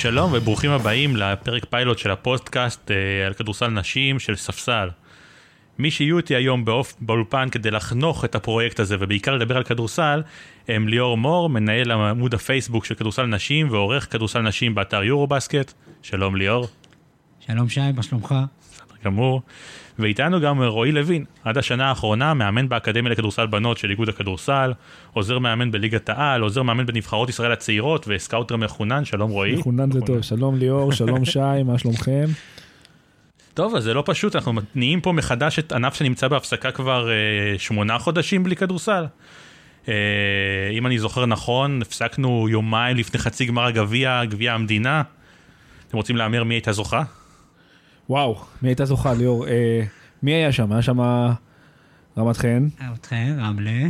שלום וברוכים הבאים לפרק פיילוט של הפודקאסט אה, על כדורסל נשים של ספסל. מי שיהיו איתי היום באופ... באולפן כדי לחנוך את הפרויקט הזה ובעיקר לדבר על כדורסל הם ליאור מור, מנהל עמוד הפייסבוק של כדורסל נשים ועורך כדורסל נשים באתר יורו בסקט. שלום ליאור. שלום שי, מה שלומך? גמור. ואיתנו גם רועי לוין, עד השנה האחרונה מאמן באקדמיה לכדורסל בנות של איגוד הכדורסל, עוזר מאמן בליגת העל, עוזר מאמן בנבחרות ישראל הצעירות וסקאוטר מחונן, שלום רועי. מחונן זה טוב, שלום ליאור, שלום שי, מה שלומכם? טוב, אז זה לא פשוט, אנחנו מתניעים פה מחדש את ענף שנמצא בהפסקה כבר אה, שמונה חודשים בלי כדורסל. אה, אם אני זוכר נכון, הפסקנו יומיים לפני חצי גמר הגביע, גביע המדינה. אתם רוצים להמר מי הייתה זוכה? וואו, מי הייתה זוכה ליאור? אה, מי היה שם? היה שם רמת חן? אתכם, רמלה.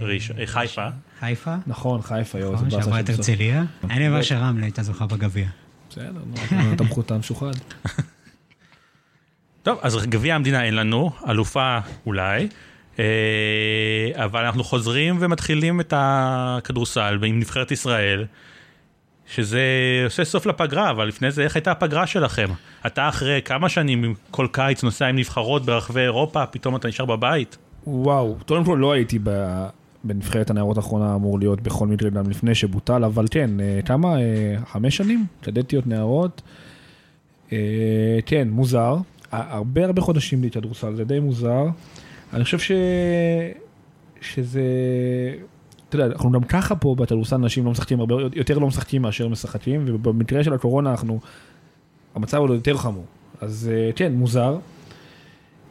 ראש- אה, חיפה. חיפה. נכון, חיפה, יואו, זה נכון, באסה שעברה את. הרצליה. אני אומר שרמלה הייתה זוכה בגביע. בסדר, נו, אתה מחותן משוחד. טוב, אז גביע המדינה אין לנו, אלופה אולי, אה, אבל אנחנו חוזרים ומתחילים את הכדורסל עם נבחרת ישראל, שזה עושה סוף לפגרה, אבל לפני זה, איך הייתה הפגרה שלכם? אתה אחרי כמה שנים כל קיץ נוסע עם נבחרות ברחבי אירופה, פתאום אתה נשאר בבית? וואו, קודם כל לא הייתי ב- בנבחרת הנערות האחרונה אמור להיות בכל מקרה גם לפני שבוטל, אבל כן, אה, כמה? אה, חמש שנים? קדטיות נערות. אה, כן, מוזר. הרבה הרבה חודשים כדורסל, זה די מוזר. אני חושב ש... שזה... אתה יודע, אנחנו גם ככה פה בכדורסל נשים לא משחקים הרבה, יותר לא משחקים מאשר משחקים, ובמקרה של הקורונה אנחנו, המצב עוד יותר חמור. אז אה, כן, מוזר.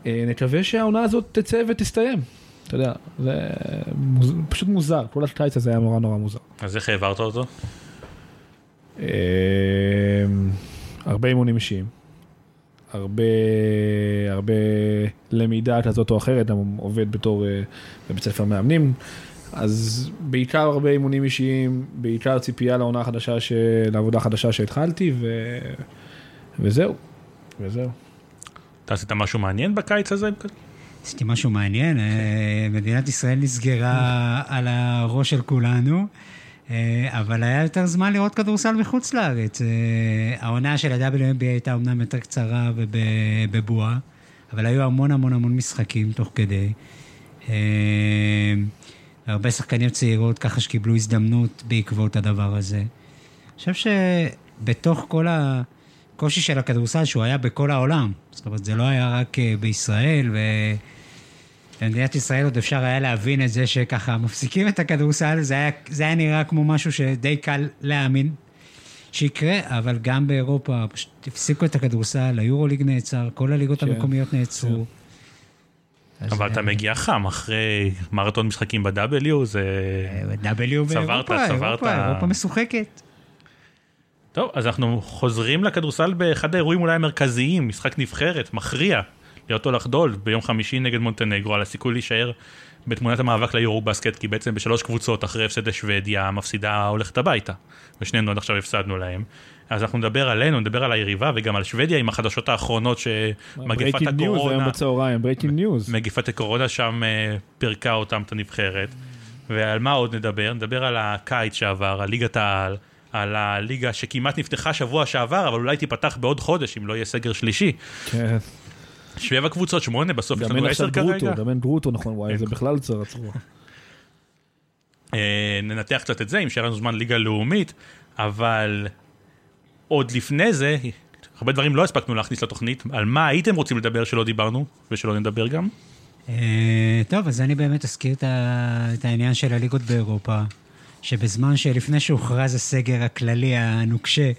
אה, נקווה שהעונה הזאת תצא ותסתיים. אתה יודע, זה מוז... פשוט מוזר, כל הקיץ הזה היה נורא נורא מוזר. אז איך העברת אותו? אה, הרבה אימונים אישיים, הרבה, הרבה למידה כזאת או אחרת, אני עובד בתור אה, בבית ספר מאמנים, אז בעיקר הרבה אימונים אישיים, בעיקר ציפייה לעונה החדשה, ש... לעבודה החדשה שהתחלתי, ו... וזהו, וזהו. אתה עשית משהו מעניין בקיץ הזה? עשיתי משהו מעניין, אה, מדינת ישראל נסגרה על הראש של כולנו, אה, אבל היה יותר זמן לראות כדורסל מחוץ לארץ. אה, העונה של ה-WNBA הייתה אמנם יותר קצרה ובבועה, אבל היו המון המון המון משחקים תוך כדי. הרבה שחקנים צעירות ככה שקיבלו הזדמנות בעקבות הדבר הזה. אני חושב שבתוך כל הקושי של הכדורסל, שהוא היה בכל העולם, זאת אומרת, זה לא היה רק אה, בישראל, ובמדינת ישראל עוד אפשר היה להבין את זה שככה מפסיקים את הכדורסל, זה היה, זה היה נראה כמו משהו שדי קל להאמין שיקרה, אבל גם באירופה פשוט הפסיקו את הכדורסל, היורוליג נעצר, כל הליגות כן, המקומיות נעצרו. אז, אבל אתה אה, מגיע חם אחרי מרתון משחקים ב-W, זה... אה, W באירופה, אירופה משוחקת. טוב, אז אנחנו חוזרים לכדורסל באחד האירועים אולי המרכזיים, משחק נבחרת, מכריע, להיות או לחדול ביום חמישי נגד מונטנגרו, על הסיכוי להישאר בתמונת המאבק ליורו בסקט, כי בעצם בשלוש קבוצות אחרי הפסד לשוודיה, המפסידה הולכת הביתה, ושנינו עד עכשיו הפסדנו להם. אז אנחנו נדבר עלינו, נדבר על היריבה וגם על שוודיה עם החדשות האחרונות שמגפת Breaking news היום הקורונה, בצהריים, breaking news. מגפת הקורונה שם אה, פירקה אותם, את הנבחרת. ועל מה עוד נדבר? נדבר על הקיץ שעבר, על ליגת העל, על הליגה שכמעט נפתחה שבוע שעבר, אבל אולי תיפתח בעוד חודש אם לא יהיה סגר שלישי. כן. שבע קבוצות, שמונה, בסוף יש לנו עשר כרגע. גם אין גרוטו, נכון, וואי, זה בכלל צרה צרוע. אה, ננתח קצת את זה, אם שיהיה לנו זמן ליגה לאומית, אבל עוד לפני זה, הרבה דברים לא הספקנו להכניס לתוכנית, על מה הייתם רוצים לדבר שלא דיברנו, ושלא נדבר גם? אה, טוב, אז אני באמת אזכיר את העניין של הליגות באירופה, שבזמן שלפני שהוכרז הסגר הכללי הנוקשה,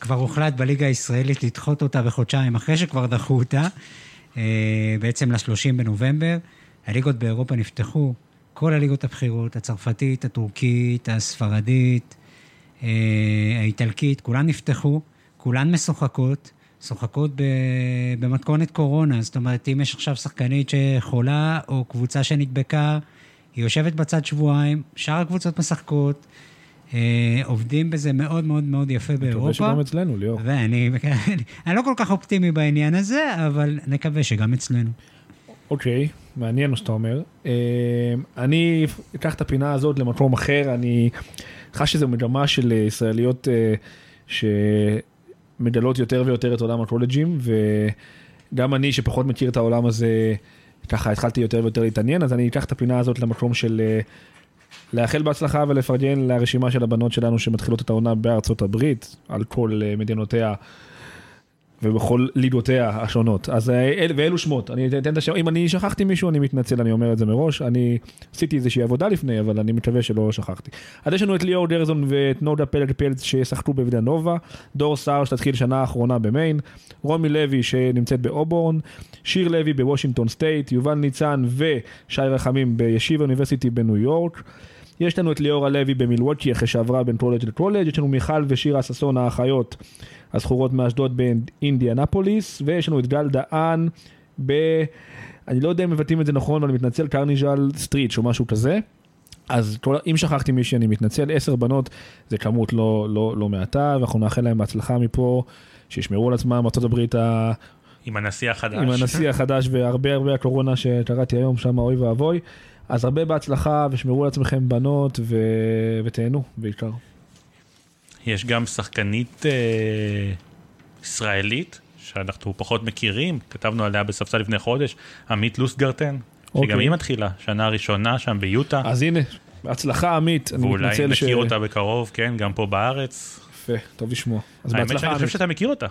כבר הוחלט בליגה הישראלית לדחות אותה בחודשיים, אחרי שכבר דחו אותה, אה, בעצם ל-30 בנובמבר. הליגות באירופה נפתחו, כל הליגות הבכירות, הצרפתית, הטורקית, הספרדית, האיטלקית, כולן נפתחו, כולן משוחקות. משוחקות ב- במתכונת קורונה, זאת אומרת, אם יש עכשיו שחקנית שחולה או קבוצה שנדבקה, היא יושבת בצד שבועיים, שאר הקבוצות משחקות, אה, עובדים בזה מאוד מאוד מאוד יפה מקווה באירופה. שגם אצלנו, ליאור. ואני אני לא כל כך אופטימי בעניין הזה, אבל נקווה שגם אצלנו. אוקיי, מעניין מה שאתה אומר. אה, אני אקח את הפינה הזאת למקום אחר, אני חש שזו מגמה של אה, ישראליות אה, שמגלות יותר ויותר את עולם הקולג'ים, וגם אני שפחות מכיר את העולם הזה, ככה התחלתי יותר ויותר להתעניין, אז אני אקח את הפינה הזאת למקום של אה, לאחל בהצלחה ולפרגן לרשימה של הבנות שלנו שמתחילות את העונה בארצות הברית, על כל מדינותיה. ובכל ליגותיה השונות. אז אה, אל, ואלו שמות, אני אתן את השם, אם אני שכחתי מישהו אני מתנצל, אני אומר את זה מראש, אני עשיתי איזושהי עבודה לפני, אבל אני מקווה שלא שכחתי. אז יש לנו את ליאור גרזון ואת נודה פלד פלד שישחקו בווידנובה, דור סער שתתחיל שנה האחרונה במיין, רומי לוי שנמצאת באובורן, שיר לוי בוושינגטון סטייט, יובל ניצן ושי רחמים בישיבה אוניברסיטי בניו יורק. יש לנו את ליאור הלוי במילווקי אחרי שעברה בין קולג' לקולג', יש לנו מיכל ושירה ששון האחיות הזכורות מאשדוד באינדיאנפוליס, ויש לנו את גל דהן ב... אני לא יודע אם מבטאים את זה נכון, אבל אני מתנצל, קרניז'ל סטריץ' או משהו כזה. אז כל, אם שכחתי מישהי אני מתנצל, עשר בנות זה כמות לא, לא, לא מעטה, ואנחנו נאחל להם בהצלחה מפה, שישמרו על עצמם, ארה"ב ה... עם הנשיא החדש. עם הנשיא החדש והרבה הרבה הקורונה שקראתי היום, שם אוי ואבוי. אז הרבה בהצלחה ושמרו על עצמכם בנות ו... ותהנו בעיקר. יש גם שחקנית אה, ישראלית שאנחנו פחות מכירים, כתבנו עליה בספסל לפני חודש, עמית לוסגרטן, שגם אוקיי. היא מתחילה, שנה ראשונה שם ביוטה, אז הנה, בהצלחה עמית, אני ואולי מתנצל נכיר אותה בקרוב, כן, גם פה בארץ. יפה, טוב לשמוע. אז האמת בהצלחה שאני חושב עמית. שאתה מכיר אותה.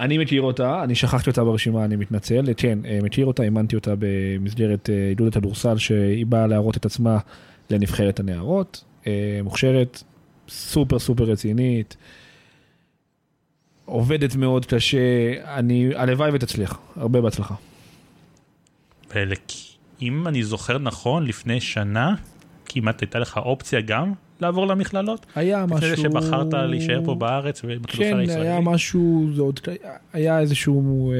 אני מכיר אותה, אני שכחתי אותה ברשימה, אני מתנצל. כן, אה, מכיר אותה, אימנתי אותה במסגרת אה, עידוד הכדורסל, שהיא באה להראות את עצמה לנבחרת הנערות. אה, מוכשרת, סופר סופר רצינית, עובדת מאוד קשה, אני, הלוואי ותצליח, הרבה בהצלחה. אם אני זוכר נכון, לפני שנה כמעט הייתה לך אופציה גם לעבור למכללות? היה משהו... לפני זה שבחרת להישאר פה בארץ ובכדורסל כן, הישראלי? היה משהו, זה עוד, היה איזשהו אה,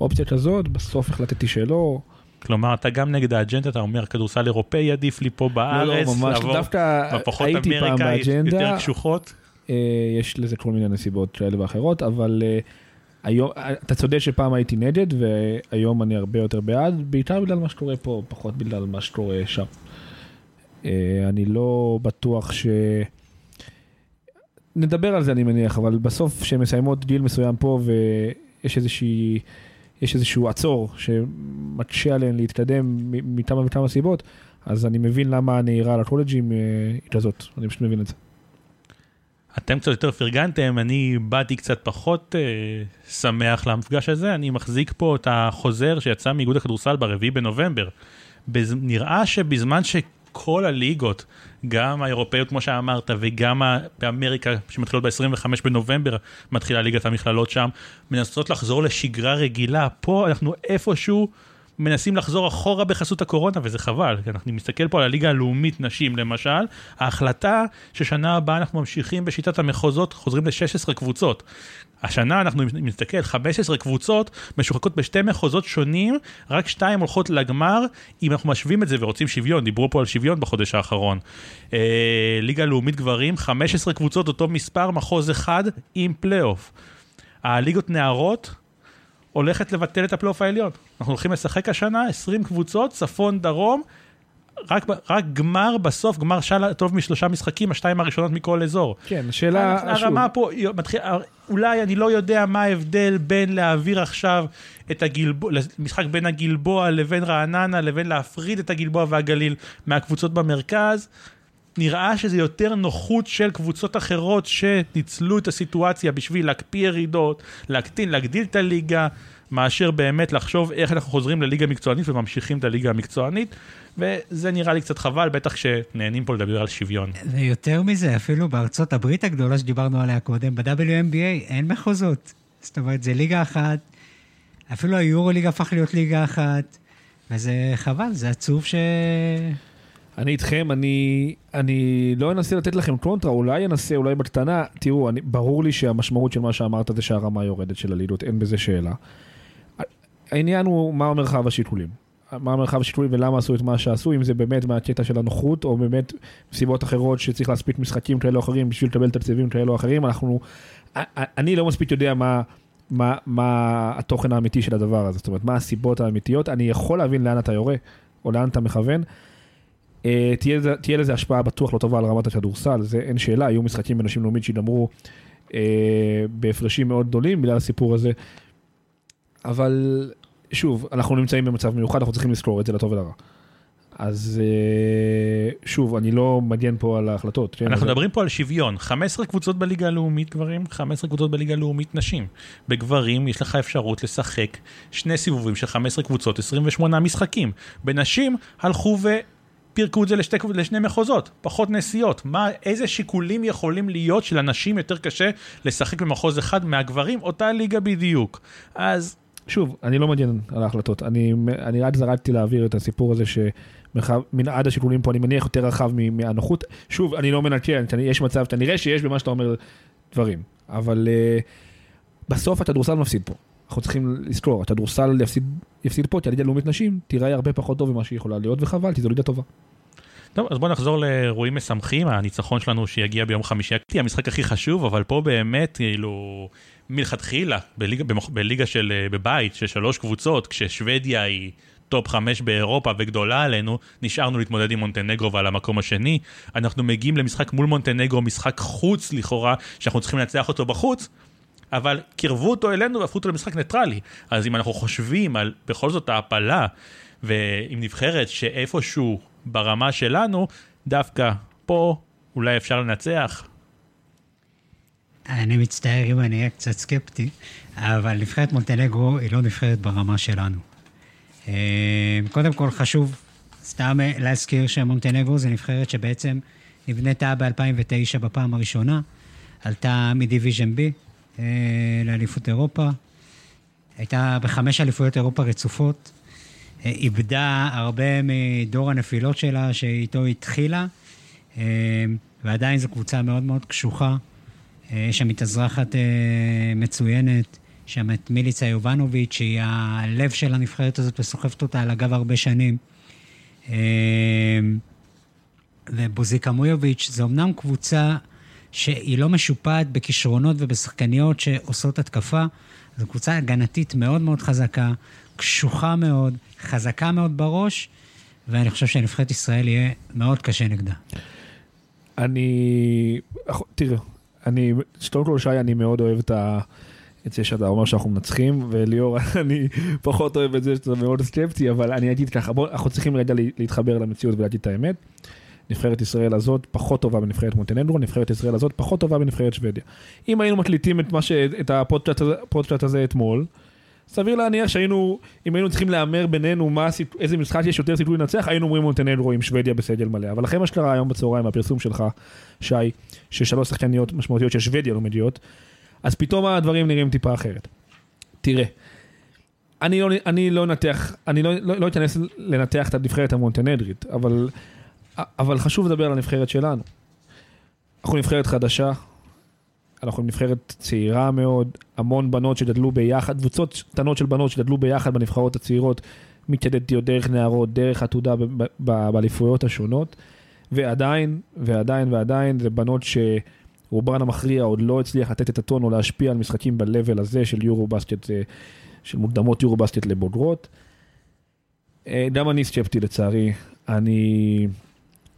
אופציה כזאת, בסוף החלטתי שלא. כלומר, אתה גם נגד האג'נדה, אתה אומר, כדורסל אירופאי עדיף לי פה בארץ, לא, ממש, לעבור דווקא בפחות הייתי פעם אמריקה באג'נדה, יותר קשוחות. אה, יש לזה כל מיני נסיבות כאלה ואחרות, אבל אה, היום, אתה צודק שפעם הייתי נגד, והיום אני הרבה יותר בעד, בעיקר בגלל מה שקורה פה, פחות בגלל מה שקורה שם. אה, אני לא בטוח ש... נדבר על זה אני מניח, אבל בסוף כשהן מסיימות גיל מסוים פה ויש איזושהי... יש איזשהו עצור שמקשה עליהן להתקדם מכמה וכמה סיבות, אז אני מבין למה הנהירה לקולג'ים אה, היא כזאת, אני פשוט מבין את זה. אתם קצת יותר פרגנתם, אני באתי קצת פחות אה, שמח למפגש הזה, אני מחזיק פה את החוזר שיצא מאיגוד הכדורסל ברביעי בנובמבר. בז... נראה שבזמן שכל הליגות, גם האירופאיות כמו שאמרת, וגם באמריקה שמתחילות ב-25 בנובמבר, מתחילה ליגת המכללות שם, מנסות לחזור לשגרה רגילה. פה אנחנו איפשהו מנסים לחזור אחורה בחסות הקורונה, וזה חבל, כי אנחנו מסתכל פה על הליגה הלאומית נשים למשל, ההחלטה ששנה הבאה אנחנו ממשיכים בשיטת המחוזות, חוזרים ל-16 קבוצות. השנה אנחנו נסתכל, 15 קבוצות משוחקות בשתי מחוזות שונים, רק שתיים הולכות לגמר, אם אנחנו משווים את זה ורוצים שוויון, דיברו פה על שוויון בחודש האחרון. אה, ליגה לאומית גברים, 15 קבוצות, אותו מספר, מחוז אחד עם פלייאוף. הליגות נערות, הולכת לבטל את הפלייאוף העליון. אנחנו הולכים לשחק השנה 20 קבוצות, צפון, דרום, רק, רק גמר בסוף, גמר של טוב משלושה משחקים, השתיים הראשונות מכל אזור. כן, השאלה, הרמה פה, מתחיל, אולי אני לא יודע מה ההבדל בין להעביר עכשיו את הגלבוע, משחק בין הגלבוע לבין רעננה, לבין להפריד את הגלבוע והגליל מהקבוצות במרכז. נראה שזה יותר נוחות של קבוצות אחרות שניצלו את הסיטואציה בשביל להקפיא ירידות, להקטין, להגדיל את הליגה, מאשר באמת לחשוב איך אנחנו חוזרים לליגה מקצוענית וממשיכים את הליגה המקצוענית, וזה נראה לי קצת חבל, בטח שנהנים פה לדבר על שוויון. ויותר מזה, אפילו בארצות הברית הגדולה שדיברנו עליה קודם, ב-WNBA אין מחוזות. זאת אומרת, זה ליגה אחת, אפילו היורו-ליגה הפך להיות ליגה אחת, וזה חבל, זה עצוב ש... אני איתכם, אני, אני לא אנסה לתת לכם קונטרה, אולי אנסה, אולי בקטנה, תראו, אני, ברור לי שהמשמעות של מה שאמרת זה שהרמה יורדת של הליגות, אין בזה שאלה. העניין הוא מה מרחב השיקולים. מה מרחב השיקולים ולמה עשו את מה שעשו, אם זה באמת מהקטע של הנוחות, או באמת סיבות אחרות שצריך להספיק משחקים כאלה או אחרים בשביל לקבל תקציבים כאלה או אחרים, אנחנו, אני לא מספיק יודע מה, מה, מה התוכן האמיתי של הדבר הזה, זאת אומרת, מה הסיבות האמיתיות, אני יכול להבין לאן אתה יורה, או לאן אתה מכוון. אה, תהיה, תהיה לזה השפעה בטוח לא טובה על רמת הכדורסל, זה אין שאלה, היו משחקים בנשים לאומית שיגמרו אה, בהפרשים מאוד גדולים בגלל הסיפור הזה. אבל שוב, אנחנו נמצאים במצב מיוחד, אנחנו צריכים לזכור את זה לטוב ולרע. אז אה, שוב, אני לא מגן פה על ההחלטות. כן? אנחנו מדברים פה על שוויון, 15 קבוצות בליגה הלאומית גברים, 15 קבוצות בליגה הלאומית נשים. בגברים יש לך אפשרות לשחק שני סיבובים של 15 קבוצות, 28 משחקים. בנשים הלכו ופירקו את זה לשתי, לשני מחוזות, פחות נסיעות. מה, איזה שיקולים יכולים להיות שלנשים יותר קשה לשחק במחוז אחד מהגברים, אותה ליגה בדיוק. אז שוב, אני לא מגן על ההחלטות, אני, אני רק זרקתי להעביר את הסיפור הזה שמנעד השיקולים פה אני מניח יותר רחב מהנוחות. שוב, אני לא מנקה, יש מצב, כנראה שיש במה שאתה אומר דברים, אבל uh, בסוף הכדורסל מפסיד פה. אנחנו צריכים לזכור, הכדורסל יפסיד, פה, כי הליגה הלאומית נשים תיראה הרבה פחות טוב ממה שהיא יכולה להיות, וחבל, כי זו ליגה טובה. טוב, אז בוא נחזור לאירועים משמחים, הניצחון שלנו שיגיע ביום חמישי, המשחק הכי חשוב, אבל פה באמת, כאילו, מלכתחילה, בליגה, במח- בליגה של, אה, בבית, של שלוש קבוצות, כששוודיה היא טופ חמש באירופה וגדולה עלינו, נשארנו להתמודד עם מונטנגרו ועל המקום השני. אנחנו מגיעים למשחק מול מונטנגרו, משחק חוץ לכאורה, שאנחנו צריכים לנצח אותו בחוץ, אבל קירבו אותו אלינו והפכו אותו למשחק ניטרלי. אז אם אנחנו חושבים על בכל זאת ההעפלה, ועם נבחרת שאיפשהו ברמה שלנו, דווקא פה אולי אפשר לנצח. אני מצטער אם אני אהיה קצת סקפטי, אבל נבחרת מונטנגרו היא לא נבחרת ברמה שלנו. אה, קודם כל חשוב סתם אה, להזכיר שמונטנגרו זה נבחרת שבעצם נבנתה ב-2009 בפעם הראשונה, עלתה מדיוויז'ן אה, לאליפות אירופה, הייתה בחמש אליפויות אירופה רצופות, אה, איבדה הרבה מדור הנפילות שלה שאיתו התחילה, אה, ועדיין זו קבוצה מאוד מאוד קשוחה. אה, יש שם מתאזרחת אה, מצוינת, יש שם את מיליצה יובנוביץ', שהיא הלב של הנבחרת הזאת וסוחבת אותה על הגב הרבה שנים. אה, ובוזיקה מויוביץ', זו אמנם קבוצה שהיא לא משופעת בכישרונות ובשחקניות שעושות התקפה, זו קבוצה הגנתית מאוד מאוד חזקה, קשוחה מאוד, חזקה מאוד בראש, ואני חושב שנבחרת ישראל יהיה מאוד קשה נגדה. אני, תראה, אני, קודם כל שי, אני מאוד אוהב את, ה, את זה שאתה אומר שאנחנו מנצחים, וליאור, אני פחות אוהב את זה שאתה מאוד סקפטי, אבל אני אגיד ככה, בוא, אנחנו צריכים רגע להתחבר למציאות ולהגיד את האמת. נבחרת ישראל הזאת פחות טובה בנבחרת מונטנגרו, נבחרת ישראל הזאת פחות טובה בנבחרת שוודיה. אם היינו מקליטים את, ש... את הפודקאסט הזה, אתמול, סביר להניח שהיינו, אם היינו צריכים להמר בינינו מה, איזה משחק יש יותר סיכוי לנצח, היינו אומרים מונטנגרו עם שוודיה בסגל מלא. אבל אחרי מה שקרה היום בצהריים, הפרסום שלך, שי, ששלוש שחקניות משמעותיות של שוודיה לא מגיעות, אז פתאום הדברים נראים טיפה אחרת. תראה, אני לא, אני לא אני לא, לא, לא אכנס לנתח את הנבחרת המונטנדרית, אבל, אבל חשוב לדבר על הנבחרת שלנו. אנחנו נבחרת חדשה, אנחנו נבחרת צעירה מאוד, המון בנות שגדלו ביחד, קבוצות קטנות של בנות שגדלו ביחד בנבחרות הצעירות, מקדטיות דרך נערות, דרך עתודה באליפויות השונות, ועדיין, ועדיין, ועדיין, זה בנות שרובן המכריע עוד לא הצליח לתת את הטון או להשפיע על משחקים ב-level הזה של יורו בסקט, של מוקדמות יורו בסקט לבוגרות. גם אני סקפטי לצערי, אני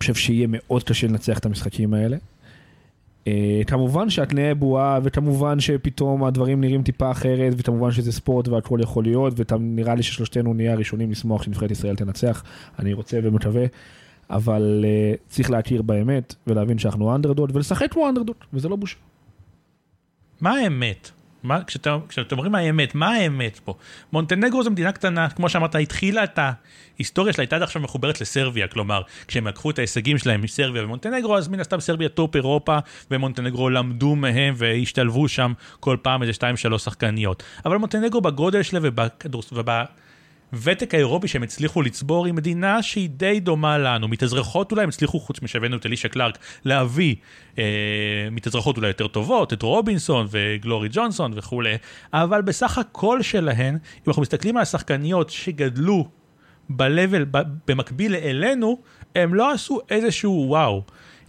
חושב שיהיה מאוד קשה לנצח את המשחקים האלה. Uh, כמובן שהתנאי בועה, וכמובן שפתאום הדברים נראים טיפה אחרת, וכמובן שזה ספורט והכל יכול להיות, ונראה לי ששלושתנו נהיה הראשונים לשמוח שנבחרת ישראל תנצח, אני רוצה ומקווה, אבל uh, צריך להכיר באמת, ולהבין שאנחנו אנדרדוד, ולשחק כמו אנדרדוד, וזה לא בושה. מה האמת? מה, כשאתם כשאת אומרים האמת, מה האמת פה? מונטנגרו זו מדינה קטנה, כמו שאמרת, התחילה את ההיסטוריה שלה, הייתה עד עכשיו מחוברת לסרביה, כלומר, כשהם לקחו את ההישגים שלהם מסרביה ומונטנגרו, אז מן הסתם סרביה טופ אירופה, ומונטנגרו למדו מהם והשתלבו שם כל פעם איזה שתיים שלוש שחקניות. אבל מונטנגרו בגודל שלה ובכדורס... וב... ותק האירופי שהם הצליחו לצבור היא מדינה שהיא די דומה לנו, מתאזרחות אולי הם הצליחו חוץ משהבאנו את אלישה קלארק להביא אה, מתאזרחות אולי יותר טובות, את רובינסון וגלורי ג'ונסון וכולי, אבל בסך הכל שלהן, אם אנחנו מסתכלים על השחקניות שגדלו ב-level במקביל אלינו, הם לא עשו איזשהו וואו.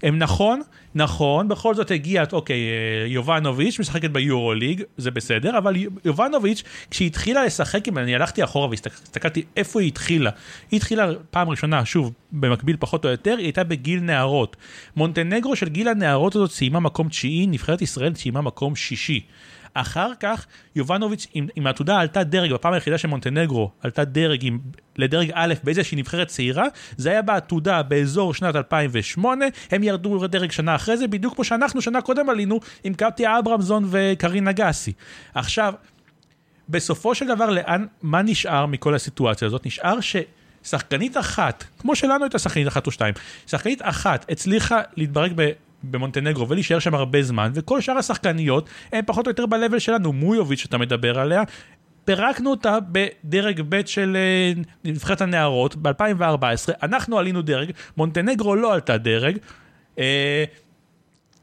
הם נכון, נכון, בכל זאת הגיע, אוקיי, אה, יובנוביץ' משחקת ביורו ליג, זה בסדר, אבל יובנוביץ', כשהיא התחילה לשחק, אם אני הלכתי אחורה והסתכלתי איפה היא התחילה, היא התחילה פעם ראשונה, שוב, במקביל פחות או יותר, היא הייתה בגיל נערות. מונטנגרו של גיל הנערות הזאת סיימה מקום תשיעי, נבחרת ישראל סיימה מקום שישי. אחר כך יובנוביץ' עם, עם העתודה עלתה דרג, בפעם היחידה של מונטנגרו עלתה דרג עם, לדרג א' באיזושהי נבחרת צעירה, זה היה בעתודה באזור שנת 2008, הם ירדו לדרג שנה אחרי זה, בדיוק כמו שאנחנו שנה קודם עלינו עם קפטיה אברמזון וקרינה גסי. עכשיו, בסופו של דבר, לאן, מה נשאר מכל הסיטואציה הזאת? נשאר ש... שחקנית אחת, כמו שלנו הייתה שחקנית אחת או שתיים, שחקנית אחת הצליחה להתברג. במונטנגרו ולהישאר שם הרבה זמן, וכל שאר השחקניות הם פחות או יותר ב-level שלנו, מויוביץ' שאתה מדבר עליה, פירקנו אותה בדרג ב' של אה, נבחרת הנערות ב-2014, אנחנו עלינו דרג, מונטנגרו לא עלתה דרג. אה,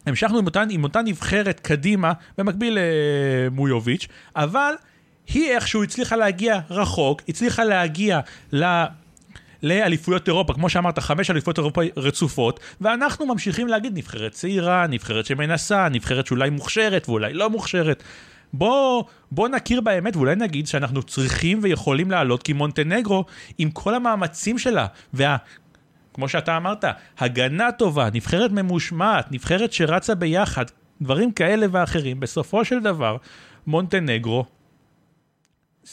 המשכנו עם אותה, עם אותה נבחרת קדימה, במקביל למויוביץ', אבל היא איכשהו הצליחה להגיע רחוק, הצליחה להגיע. לאליפויות אירופה, כמו שאמרת, חמש אליפויות אירופה רצופות, ואנחנו ממשיכים להגיד נבחרת צעירה, נבחרת שמנסה, נבחרת שאולי מוכשרת ואולי לא מוכשרת. בוא, בוא נכיר באמת ואולי נגיד שאנחנו צריכים ויכולים לעלות כי מונטנגרו עם כל המאמצים שלה וה... כמו שאתה אמרת, הגנה טובה, נבחרת ממושמעת, נבחרת שרצה ביחד, דברים כאלה ואחרים, בסופו של דבר, מונטנגרו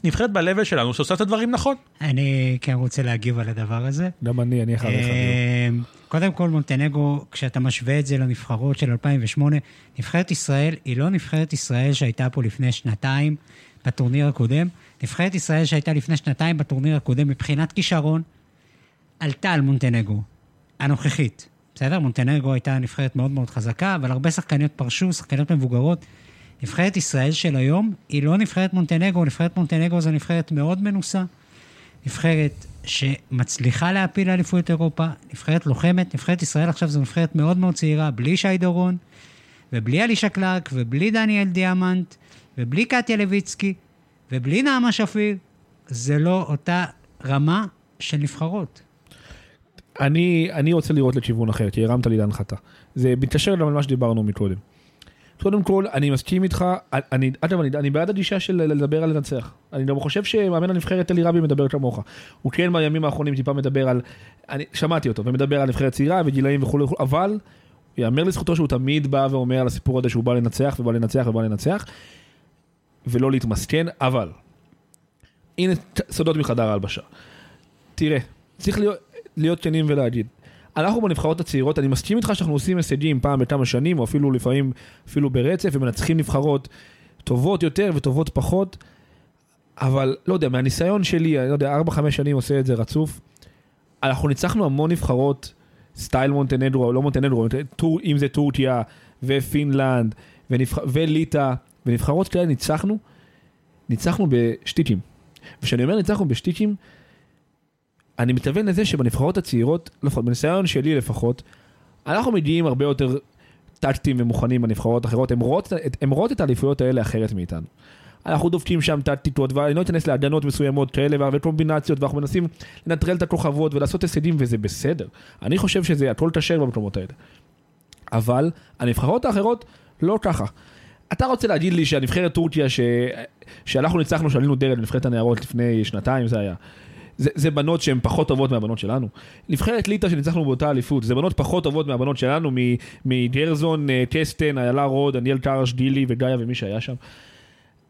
נבחרת ב-level שלנו שעושה את הדברים נכון. אני כן רוצה להגיב על הדבר הזה. גם אני, אני אחריך. אמ, קודם כל, מונטנגו, כשאתה משווה את זה לנבחרות של 2008, נבחרת ישראל היא לא נבחרת ישראל שהייתה פה לפני שנתיים בטורניר הקודם. נבחרת ישראל שהייתה לפני שנתיים בטורניר הקודם מבחינת כישרון, עלתה על מונטנגו, הנוכחית. בסדר? מונטנגו הייתה נבחרת מאוד מאוד חזקה, אבל הרבה שחקניות פרשו, שחקניות מבוגרות. נבחרת ישראל של היום היא לא נבחרת מונטנגו, נבחרת מונטנגו זו נבחרת מאוד מנוסה, נבחרת שמצליחה להפיל לאליפויות אירופה, נבחרת לוחמת, נבחרת ישראל עכשיו זו נבחרת מאוד מאוד צעירה, בלי שי דורון, ובלי אלישע קלארק, ובלי דניאל דיאמנט, ובלי קטיה לויצקי, ובלי נעמה שפיר, זה לא אותה רמה של נבחרות. אני, אני רוצה לראות לכיוון אחר, כי הרמת לי להנחתה. זה מתקשר למה שדיברנו מקודם. קודם כל, אני מסכים איתך, אני, אגב, אני, אני בעד הגישה של לדבר על לנצח. אני גם חושב שמאמן הנבחרת אלי רבי מדבר כמוך. הוא כן בימים האחרונים טיפה מדבר על, אני שמעתי אותו, ומדבר על נבחרת צעירה וגילאים וכולי וכולי, אבל יאמר לזכותו שהוא תמיד בא ואומר על הסיפור הזה שהוא בא לנצח ובא לנצח ובא לנצח, ולא להתמסכן, אבל, הנה סודות מחדר ההלבשה. תראה, צריך להיות, להיות כנים ולהגיד. אנחנו בנבחרות הצעירות, אני מסכים איתך שאנחנו עושים הישגים פעם בכמה שנים, או אפילו לפעמים, אפילו ברצף, ומנצחים נבחרות טובות יותר וטובות פחות, אבל לא יודע, מהניסיון שלי, אני לא יודע, 4-5 שנים עושה את זה רצוף, אנחנו ניצחנו המון נבחרות, סטייל מונטנגרו, לא מונטנגרו, אם זה טורקיה ופינלנד ונבח... וליטא, ונבחרות כאלה ניצחנו, ניצחנו בשטיקים. וכשאני אומר ניצחנו בשטיקים, אני מתכוון לזה שבנבחרות הצעירות, לפחות בניסיון שלי לפחות, אנחנו מגיעים הרבה יותר טקטיים ומוכנים בנבחרות אחרות, הן רואות, רואות את האליפויות האלה אחרת מאיתנו. אנחנו דופקים שם טקטיקות, ואני לא אכנס להגנות מסוימות כאלה והרבה קומבינציות, ואנחנו מנסים לנטרל את הכוכבות ולעשות הישגים, וזה בסדר. אני חושב שזה הכל תשר במקומות האלה. אבל הנבחרות האחרות לא ככה. אתה רוצה להגיד לי שהנבחרת טורקיה, ש... שאנחנו ניצחנו, שעלינו דרך לנבחרת הנערות לפני שנתיים זה היה, זה, זה בנות שהן פחות טובות מהבנות שלנו. נבחרת ליטא שניצחנו באותה אליפות, זה בנות פחות טובות מהבנות שלנו, מגרזון, אה, קסטן, איילה רוד, דניאל קרש, דילי וגאיה ומי שהיה שם.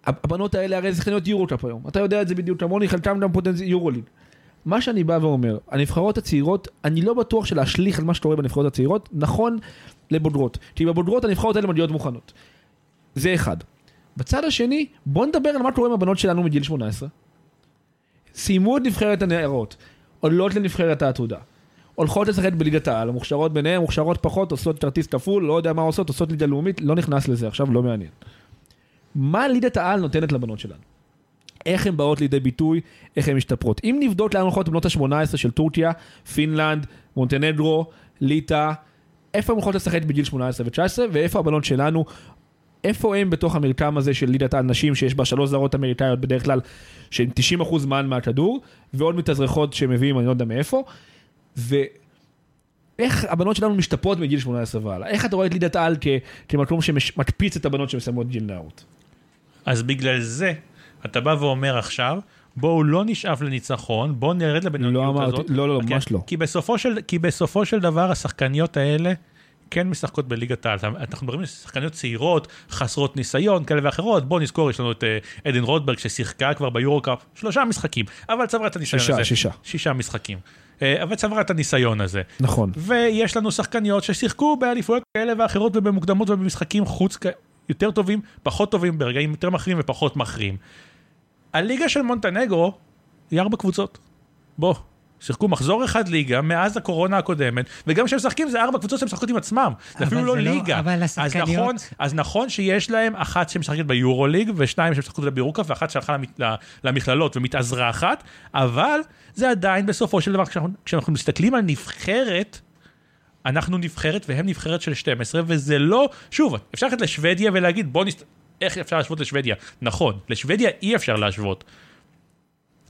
הבנות האלה הרי שחקניות יורו-קאפ היום, אתה יודע את זה בדיוק כמוני, חלקם גם פוטנציאל יורו-ליג. מה שאני בא ואומר, הנבחרות הצעירות, אני לא בטוח שלהשליך על מה שקורה בנבחרות הצעירות, נכון לבוגרות. כי בבוגרות הנבחרות האלה מגיעות מוכנות. זה אחד. בצד השני, בוא נדבר על מה קורה עם הבנות שלנו מגיל 18. סיימו את נבחרת הנערות, עולות לנבחרת העתודה. הולכות לשחק בליגת העל, המוכשרות ביניהן, מוכשרות פחות, עושות כרטיס כפול, לא יודע מה עושות, עושות ליגה לאומית, לא נכנס לזה, עכשיו לא מעניין. מה ליגת העל נותנת לבנות שלנו? איך הן באות לידי ביטוי, איך הן משתפרות. אם נבדוק לאן הולכות בנות ה-18 של טורקיה, פינלנד, מונטנדרו, ליטא, איפה הן הולכות לשחק בגיל 18 ו-19, ואיפה הבנות שלנו איפה הם בתוך המרקם הזה של ליגת הנשים שיש בה שלוש זרות אמריקאיות בדרך כלל, שהן 90% זמן מהכדור, ועוד מתאזרחות שמביאים אני לא יודע מאיפה, ואיפה איך הבנות שלנו משתפרות מגיל 18 והלאה? איך אתה רואה את ליגת העל כ- כמקום שמקפיץ את הבנות שמסיימות גיל נערות? אז בגלל זה, אתה בא ואומר עכשיו, בואו לא נשאף לניצחון, בואו נרד לבינוניות לא הזאת. לא, לא, לא? ממש לא. כי בסופו, של, כי בסופו של דבר השחקניות האלה כן משחקות בליגת העל. אנחנו מדברים על שחקניות צעירות, חסרות ניסיון, כאלה ואחרות. בואו נזכור, יש לנו את אה, עדן רוטברג ששיחקה כבר ביורו-קאפ שלושה משחקים, אבל צברה את הניסיון שישה, הזה. שישה. שישה משחקים. אה, אבל צברה את הניסיון הזה. נכון. ויש לנו שחקניות ששיחקו באליפויות כאלה ואחרות ובמוקדמות ובמשחקים חוץ יותר טובים, פחות טובים, ברגעים יותר מכריעים ופחות מכריעים. הליגה של מונטנגרו היא ארבע קבוצות. בוא, שיחקו מחזור אחד ליגה מאז הקורונה הקודמת, וגם כשהם משחקים זה ארבע קבוצות שהם משחקות עם עצמם. זה אבל אפילו לא זה לא- ליגה. אבל אז השחקניות- נכון, אז נכון שיש להם אחת שמשחקת ביורו ליג, ושניים שמשחקות ביורוקאפ, ואחת שהלכה למכללות ומתאזרה אחת, אבל זה עדיין בסופו של דבר, כשאנחנו, כשאנחנו מסתכלים על נבחרת, אנחנו נבחרת והם נבחרת של 12, וזה לא, שוב, אפשר ללכת לשוודיה ולהגיד, בוא נסת... איך אפשר להשוות לשוודיה? נכון, לשוודיה אי אפשר להשוות.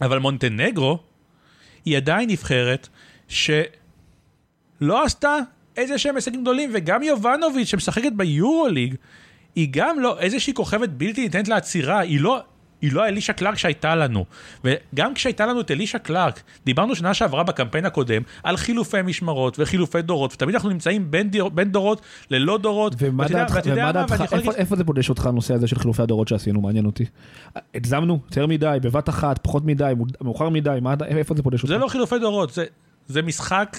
אבל מונטנגרו היא עדיין נבחרת שלא עשתה איזה שהם הישגים גדולים, וגם יובנוביץ' שמשחקת ביורוליג, היא גם לא איזושהי כוכבת בלתי ניתנת לעצירה, היא לא... היא לא אלישה קלארק שהייתה לנו. וגם כשהייתה לנו את אלישה קלארק, דיברנו שנה שעברה בקמפיין הקודם על חילופי משמרות וחילופי דורות, ותמיד אנחנו נמצאים בין, דיר, בין דורות ללא דורות. ומה דעתך, איפה- להגיד- איפה זה פוגש אותך הנושא הזה של חילופי הדורות שעשינו, מעניין אותי. הגזמנו, יותר מדי, בבת אחת, פחות מדי, מאוחר מדי, מה- איפה זה פוגש אותך? זה לא חילופי דורות, זה, זה משחק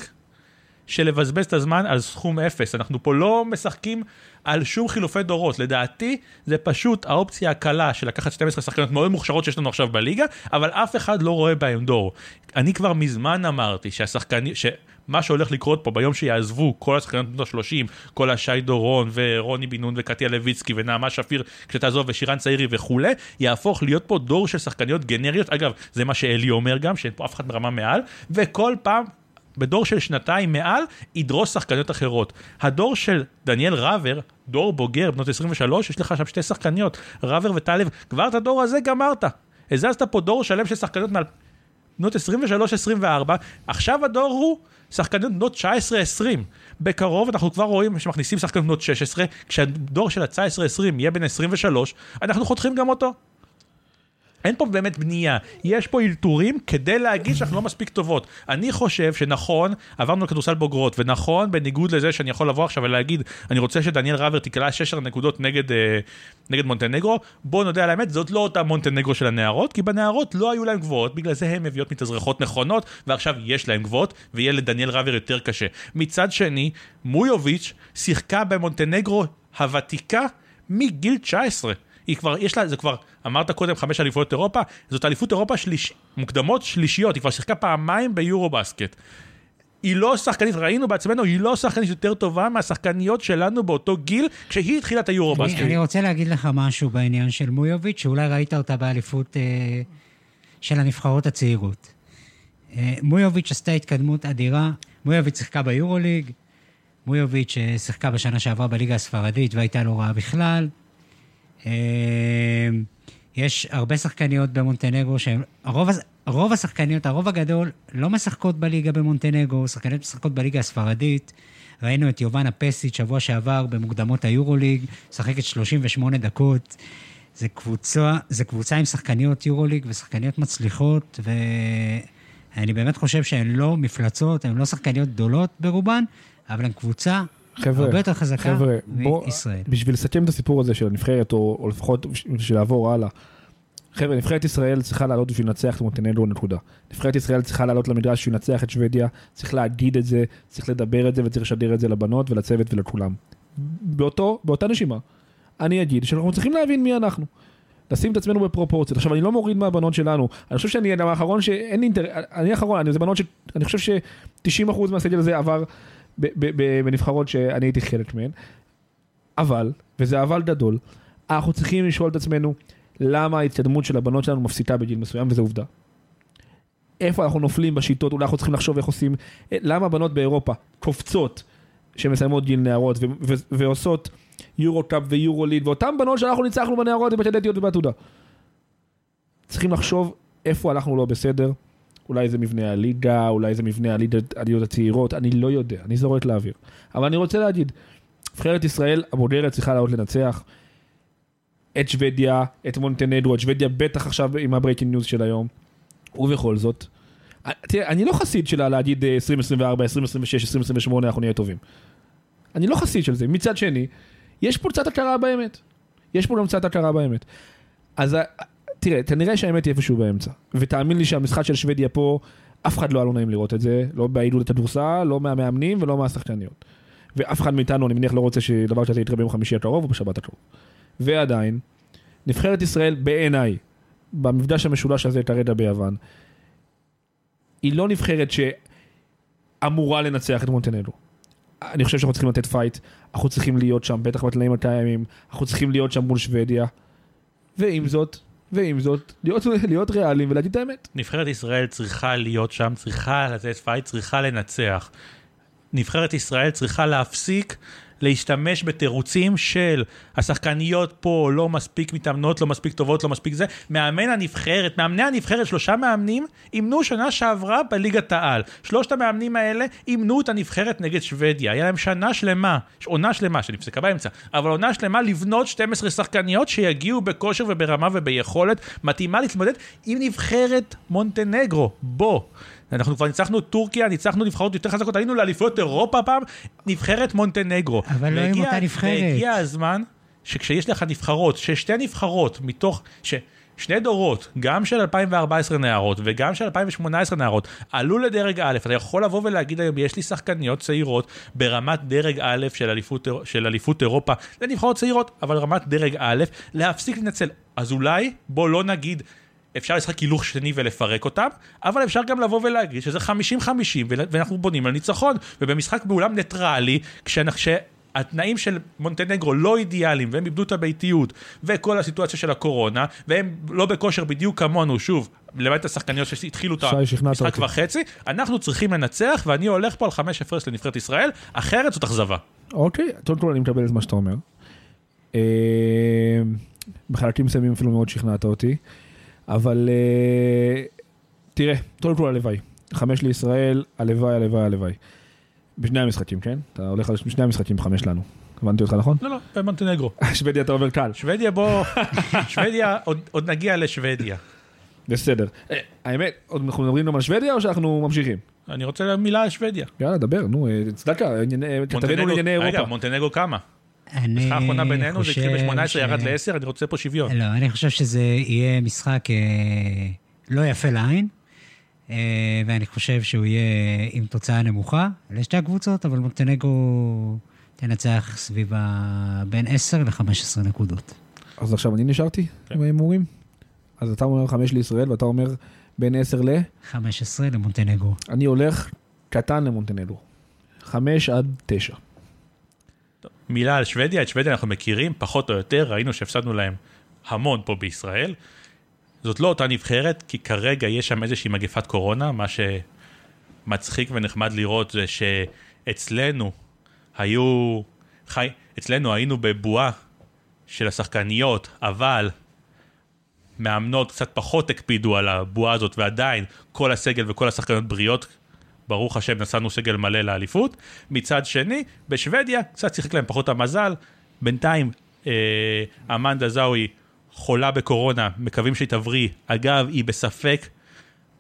של לבזבז את הזמן על סכום אפס. אנחנו פה לא משחקים על שום חילופי דורות. לדעתי, זה פשוט האופציה הקלה של לקחת 12 שחקנות מאוד מוכשרות שיש לנו עכשיו בליגה, אבל אף אחד לא רואה בהם דור. אני כבר מזמן אמרתי שהשחקנים... ש... מה שהולך לקרות פה ביום שיעזבו כל השחקנים בנות ה-30, כל השי דורון ורוני בן נון וקטיה לויצקי ונעמה שפיר כשתעזוב ושירן צעירי וכולי, יהפוך להיות פה דור של שחקניות גנריות. אגב, זה מה שאלי אומר גם, שאין פה אף אחד ברמה מעל, וכל פעם בדור של שנתיים מעל, ידרוס שחקניות אחרות. הדור של דניאל ראבר, דור בוגר, בנות 23, יש לך שם שתי שחקניות, ראבר וטלב, כבר את הדור הזה גמרת. הזזת פה דור שלם של שחקניות מעל... בנות 23-24, עכשיו הדור הוא שחקניות בנות 19-20. בקרוב אנחנו כבר רואים שמכניסים שחקניות בנות 16, כשהדור של ה-19-20 יהיה בן 23, אנחנו חותכים גם אותו. אין פה באמת בנייה, יש פה אלתורים כדי להגיד שאנחנו לא מספיק טובות. אני חושב שנכון, עברנו לכדורסל בוגרות, ונכון, בניגוד לזה שאני יכול לבוא עכשיו ולהגיד, אני רוצה שדניאל ראבר תקלע 16 נקודות נגד, אה, נגד מונטנגרו, בואו נודה על האמת, זאת לא אותה מונטנגרו של הנערות, כי בנערות לא היו להם גבוהות, בגלל זה הן מביאות מתאזרחות נכונות, ועכשיו יש להם גבוהות, ויהיה לדניאל ראבר יותר קשה. מצד שני, מויוביץ' שיחקה במונטנגרו הוותיקה מגיל 19. היא כבר, יש לה, זה כבר, אמרת קודם חמש אליפויות אירופה, זאת אליפות אירופה שליש, מוקדמות שלישיות, היא כבר שיחקה פעמיים ביורו בסקט. היא לא שחקנית, ראינו בעצמנו, היא לא שחקנית יותר טובה מהשחקניות שלנו באותו גיל, כשהיא התחילה את היורו בסקט. אני, אני רוצה להגיד לך משהו בעניין של מויוביץ', שאולי ראית אותה באליפות אה, של הנבחרות הצעירות. אה, מויוביץ' עשתה התקדמות אדירה, מויוביץ' שיחקה ביורוליג, מויוביץ' אה, שיחקה בשנה שעברה בליגה הספרדית והייתה לא רעה בכלל. אה, יש הרבה שחקניות במונטנגרו שהן, הרוב, רוב השחקניות, הרוב הגדול, לא משחקות בליגה במונטנגרו, שחקניות משחקות בליגה הספרדית. ראינו את יובנה פסיץ' שבוע שעבר במוקדמות היורוליג, משחקת 38 דקות. זה קבוצה, זה קבוצה עם שחקניות יורוליג ושחקניות מצליחות, ואני באמת חושב שהן לא מפלצות, הן לא שחקניות גדולות ברובן, אבל הן קבוצה חבר'ה, הרבה יותר חזקה חבר'ה, בוא, מישראל. בשביל לסכם את הסיפור הזה של הנבחרת, או, או לפחות בשביל לעבור הלאה. חבר'ה, נבחרת ישראל צריכה לעלות בשביל לנצח את מונטנגרו, נקודה. נבחרת ישראל צריכה לעלות למדרש בשביל לנצח את שוודיה, צריך להגיד את זה, צריך לדבר את זה וצריך לשדר את זה לבנות ולצוות ולכולם. באותו, באותה נשימה, אני אגיד שאנחנו צריכים להבין מי אנחנו. לשים את עצמנו בפרופורציות. עכשיו, אני לא מוריד מהבנות שלנו. אני חושב שאני גם האחרון שאין לי אינטרס, אני האחרון, אני, זה בנות ש... אני חושב ש-90% מהסגל הזה עבר בנבחרות שאני הייתי חלק מהן. אבל, וזה אבל גדול, אנחנו צריכים לשאול את עצמנו למה ההתקדמות של הבנות שלנו מפסידה בגיל מסוים, וזו עובדה. איפה אנחנו נופלים בשיטות, אולי אנחנו צריכים לחשוב איך עושים, אה, למה הבנות באירופה קופצות שמסיימות גיל נערות ו- ו- ועושות יורו קאפ ויורו ליג, ואותן בנות שאנחנו ניצחנו בנערות ובקדטיות ובעתודה. צריכים לחשוב איפה אנחנו לא בסדר, אולי זה מבנה הליגה, אולי זה מבנה הליגות הצעירות, אני לא יודע, אני זורק לאוויר. אבל אני רוצה להגיד, נבחרת ישראל הבוגרת צריכה לעלות לנצח. את שוודיה, את מונטנגרו, את שוודיה בטח עכשיו עם ה breaking news של היום. ובכל זאת, תראה, אני לא חסיד שלה להגיד אה, 2024, 2026, 2028 אנחנו נהיה טובים. אני לא חסיד של זה. מצד שני, יש פה קצת הכרה באמת. יש פה גם קצת הכרה באמת. אז תראה, כנראה שהאמת היא איפשהו באמצע. ותאמין לי שהמשחק של שוודיה פה, אף אחד לא היה לו נעים לראות את זה, לא בעידוד הכדורסל, לא מהמאמנים ולא מהשחקניות. ואף אחד מאיתנו, אני מניח, לא רוצה שדבר כזה יקרה ביום חמישי הקרוב או בשבת הקרוב. ועדיין, נבחרת ישראל בעיניי, במפגש המשולש הזה כרגע ביוון, היא לא נבחרת שאמורה לנצח את מונטנגרו. אני חושב שאנחנו צריכים לתת fight, אנחנו צריכים להיות שם, בטח בתנאים הקיימים, אנחנו צריכים להיות שם מול שוודיה. ועם זאת, ועם זאת, להיות, להיות ריאליים ולהגיד את האמת. נבחרת ישראל צריכה להיות שם, צריכה לתת fight, צריכה לנצח. נבחרת ישראל צריכה להפסיק להשתמש בתירוצים של השחקניות פה לא מספיק מתאמנות, לא מספיק טובות, לא מספיק זה. מאמן הנבחרת, מאמני הנבחרת, שלושה מאמנים, אימנו שנה שעברה בליגת העל. שלושת המאמנים האלה אימנו את הנבחרת נגד שוודיה. היה להם שנה שלמה, עונה שלמה שנפסקה באמצע, אבל עונה שלמה לבנות 12 שחקניות שיגיעו בכושר וברמה וביכולת מתאימה להתמודד עם נבחרת מונטנגרו. בוא. אנחנו כבר ניצחנו את טורקיה, ניצחנו נבחרות יותר חזקות, היינו לאליפויות אירופה פעם, נבחרת מונטנגרו. אבל לא עם אותה נבחרת. והגיע הזמן שכשיש לך נבחרות, ששתי נבחרות מתוך, ששני דורות, גם של 2014 נערות וגם של 2018 נערות, עלו לדרג א', אתה יכול לבוא ולהגיד היום, יש לי שחקניות צעירות ברמת דרג א' של אליפות, של אליפות אירופה, זה נבחרות צעירות, אבל רמת דרג א', להפסיק לנצל. אז אולי, בוא לא נגיד... אפשר לשחק הילוך שני ולפרק אותם, אבל אפשר גם לבוא ולהגיד שזה 50-50 ול- ואנחנו בונים על ניצחון. ובמשחק באולם ניטרלי, כשאנחנו... התנאים של מונטנגרו לא אידיאליים והם איבדו את הביתיות וכל הסיטואציה של הקורונה והם לא בכושר בדיוק כמונו שוב למעט השחקניות שהתחילו את המשחק. וחצי אנחנו צריכים לנצח ואני הולך פה על חמש הפרש לנבחרת ישראל אחרת זאת אכזבה. אוקיי, קודם כל אני מקבל את מה שאתה אומר. אה, בחלקים מסוימים אפילו מאוד שכנעת אותי, אבל אה, תראה, קודם כל הלוואי. חמש לישראל, הלוואי, הלוואי, הלוואי. בשני המשחקים, כן? אתה הולך על שני המשחקים חמש לנו. הבנתי אותך נכון? לא לא במונטנגרו. שוודיה אתה אומר קל. שוודיה בוא שוודיה עוד, עוד נגיע לשוודיה. בסדר. אה, האמת, עוד אנחנו מדברים גם על שוודיה או שאנחנו ממשיכים? אני רוצה מילה על שוודיה. יאללה, דבר, נו, אה, צדקה, כתבנו לענייני רגע אירופה. מונטנגרו כמה? אני המשחק האחרונה בינינו זה התחיל חושב ב-18 ש- ירד ל-10 אני רוצה פה שוויון. לא, אני חושב שזה יהיה משחק אה, לא יפה לעין, אה, ואני חושב שהוא יהיה עם תוצאה נמוכה לשתי הקבוצות, אבל מונטנגו תנצח סביב ה... בין 10 ל-15 נקודות. אז עכשיו אני נשארתי כן. עם ההימורים? אז אתה אומר חמש לישראל ואתה אומר בין עשר ל... 15 למונטנגו. אני הולך קטן למונטנדו. חמש עד תשע. מילה על שוודיה, את שוודיה אנחנו מכירים פחות או יותר, ראינו שהפסדנו להם המון פה בישראל. זאת לא אותה נבחרת, כי כרגע יש שם איזושהי מגפת קורונה, מה שמצחיק ונחמד לראות זה שאצלנו היו, חי, אצלנו היינו בבועה של השחקניות, אבל מאמנות קצת פחות הקפידו על הבועה הזאת, ועדיין כל הסגל וכל השחקניות בריאות. ברוך השם נסענו סגל מלא לאליפות. מצד שני, בשוודיה קצת שיחק להם פחות המזל. בינתיים אה, אמנדה זאוי חולה בקורונה, מקווים שהיא תבריא. אגב, היא בספק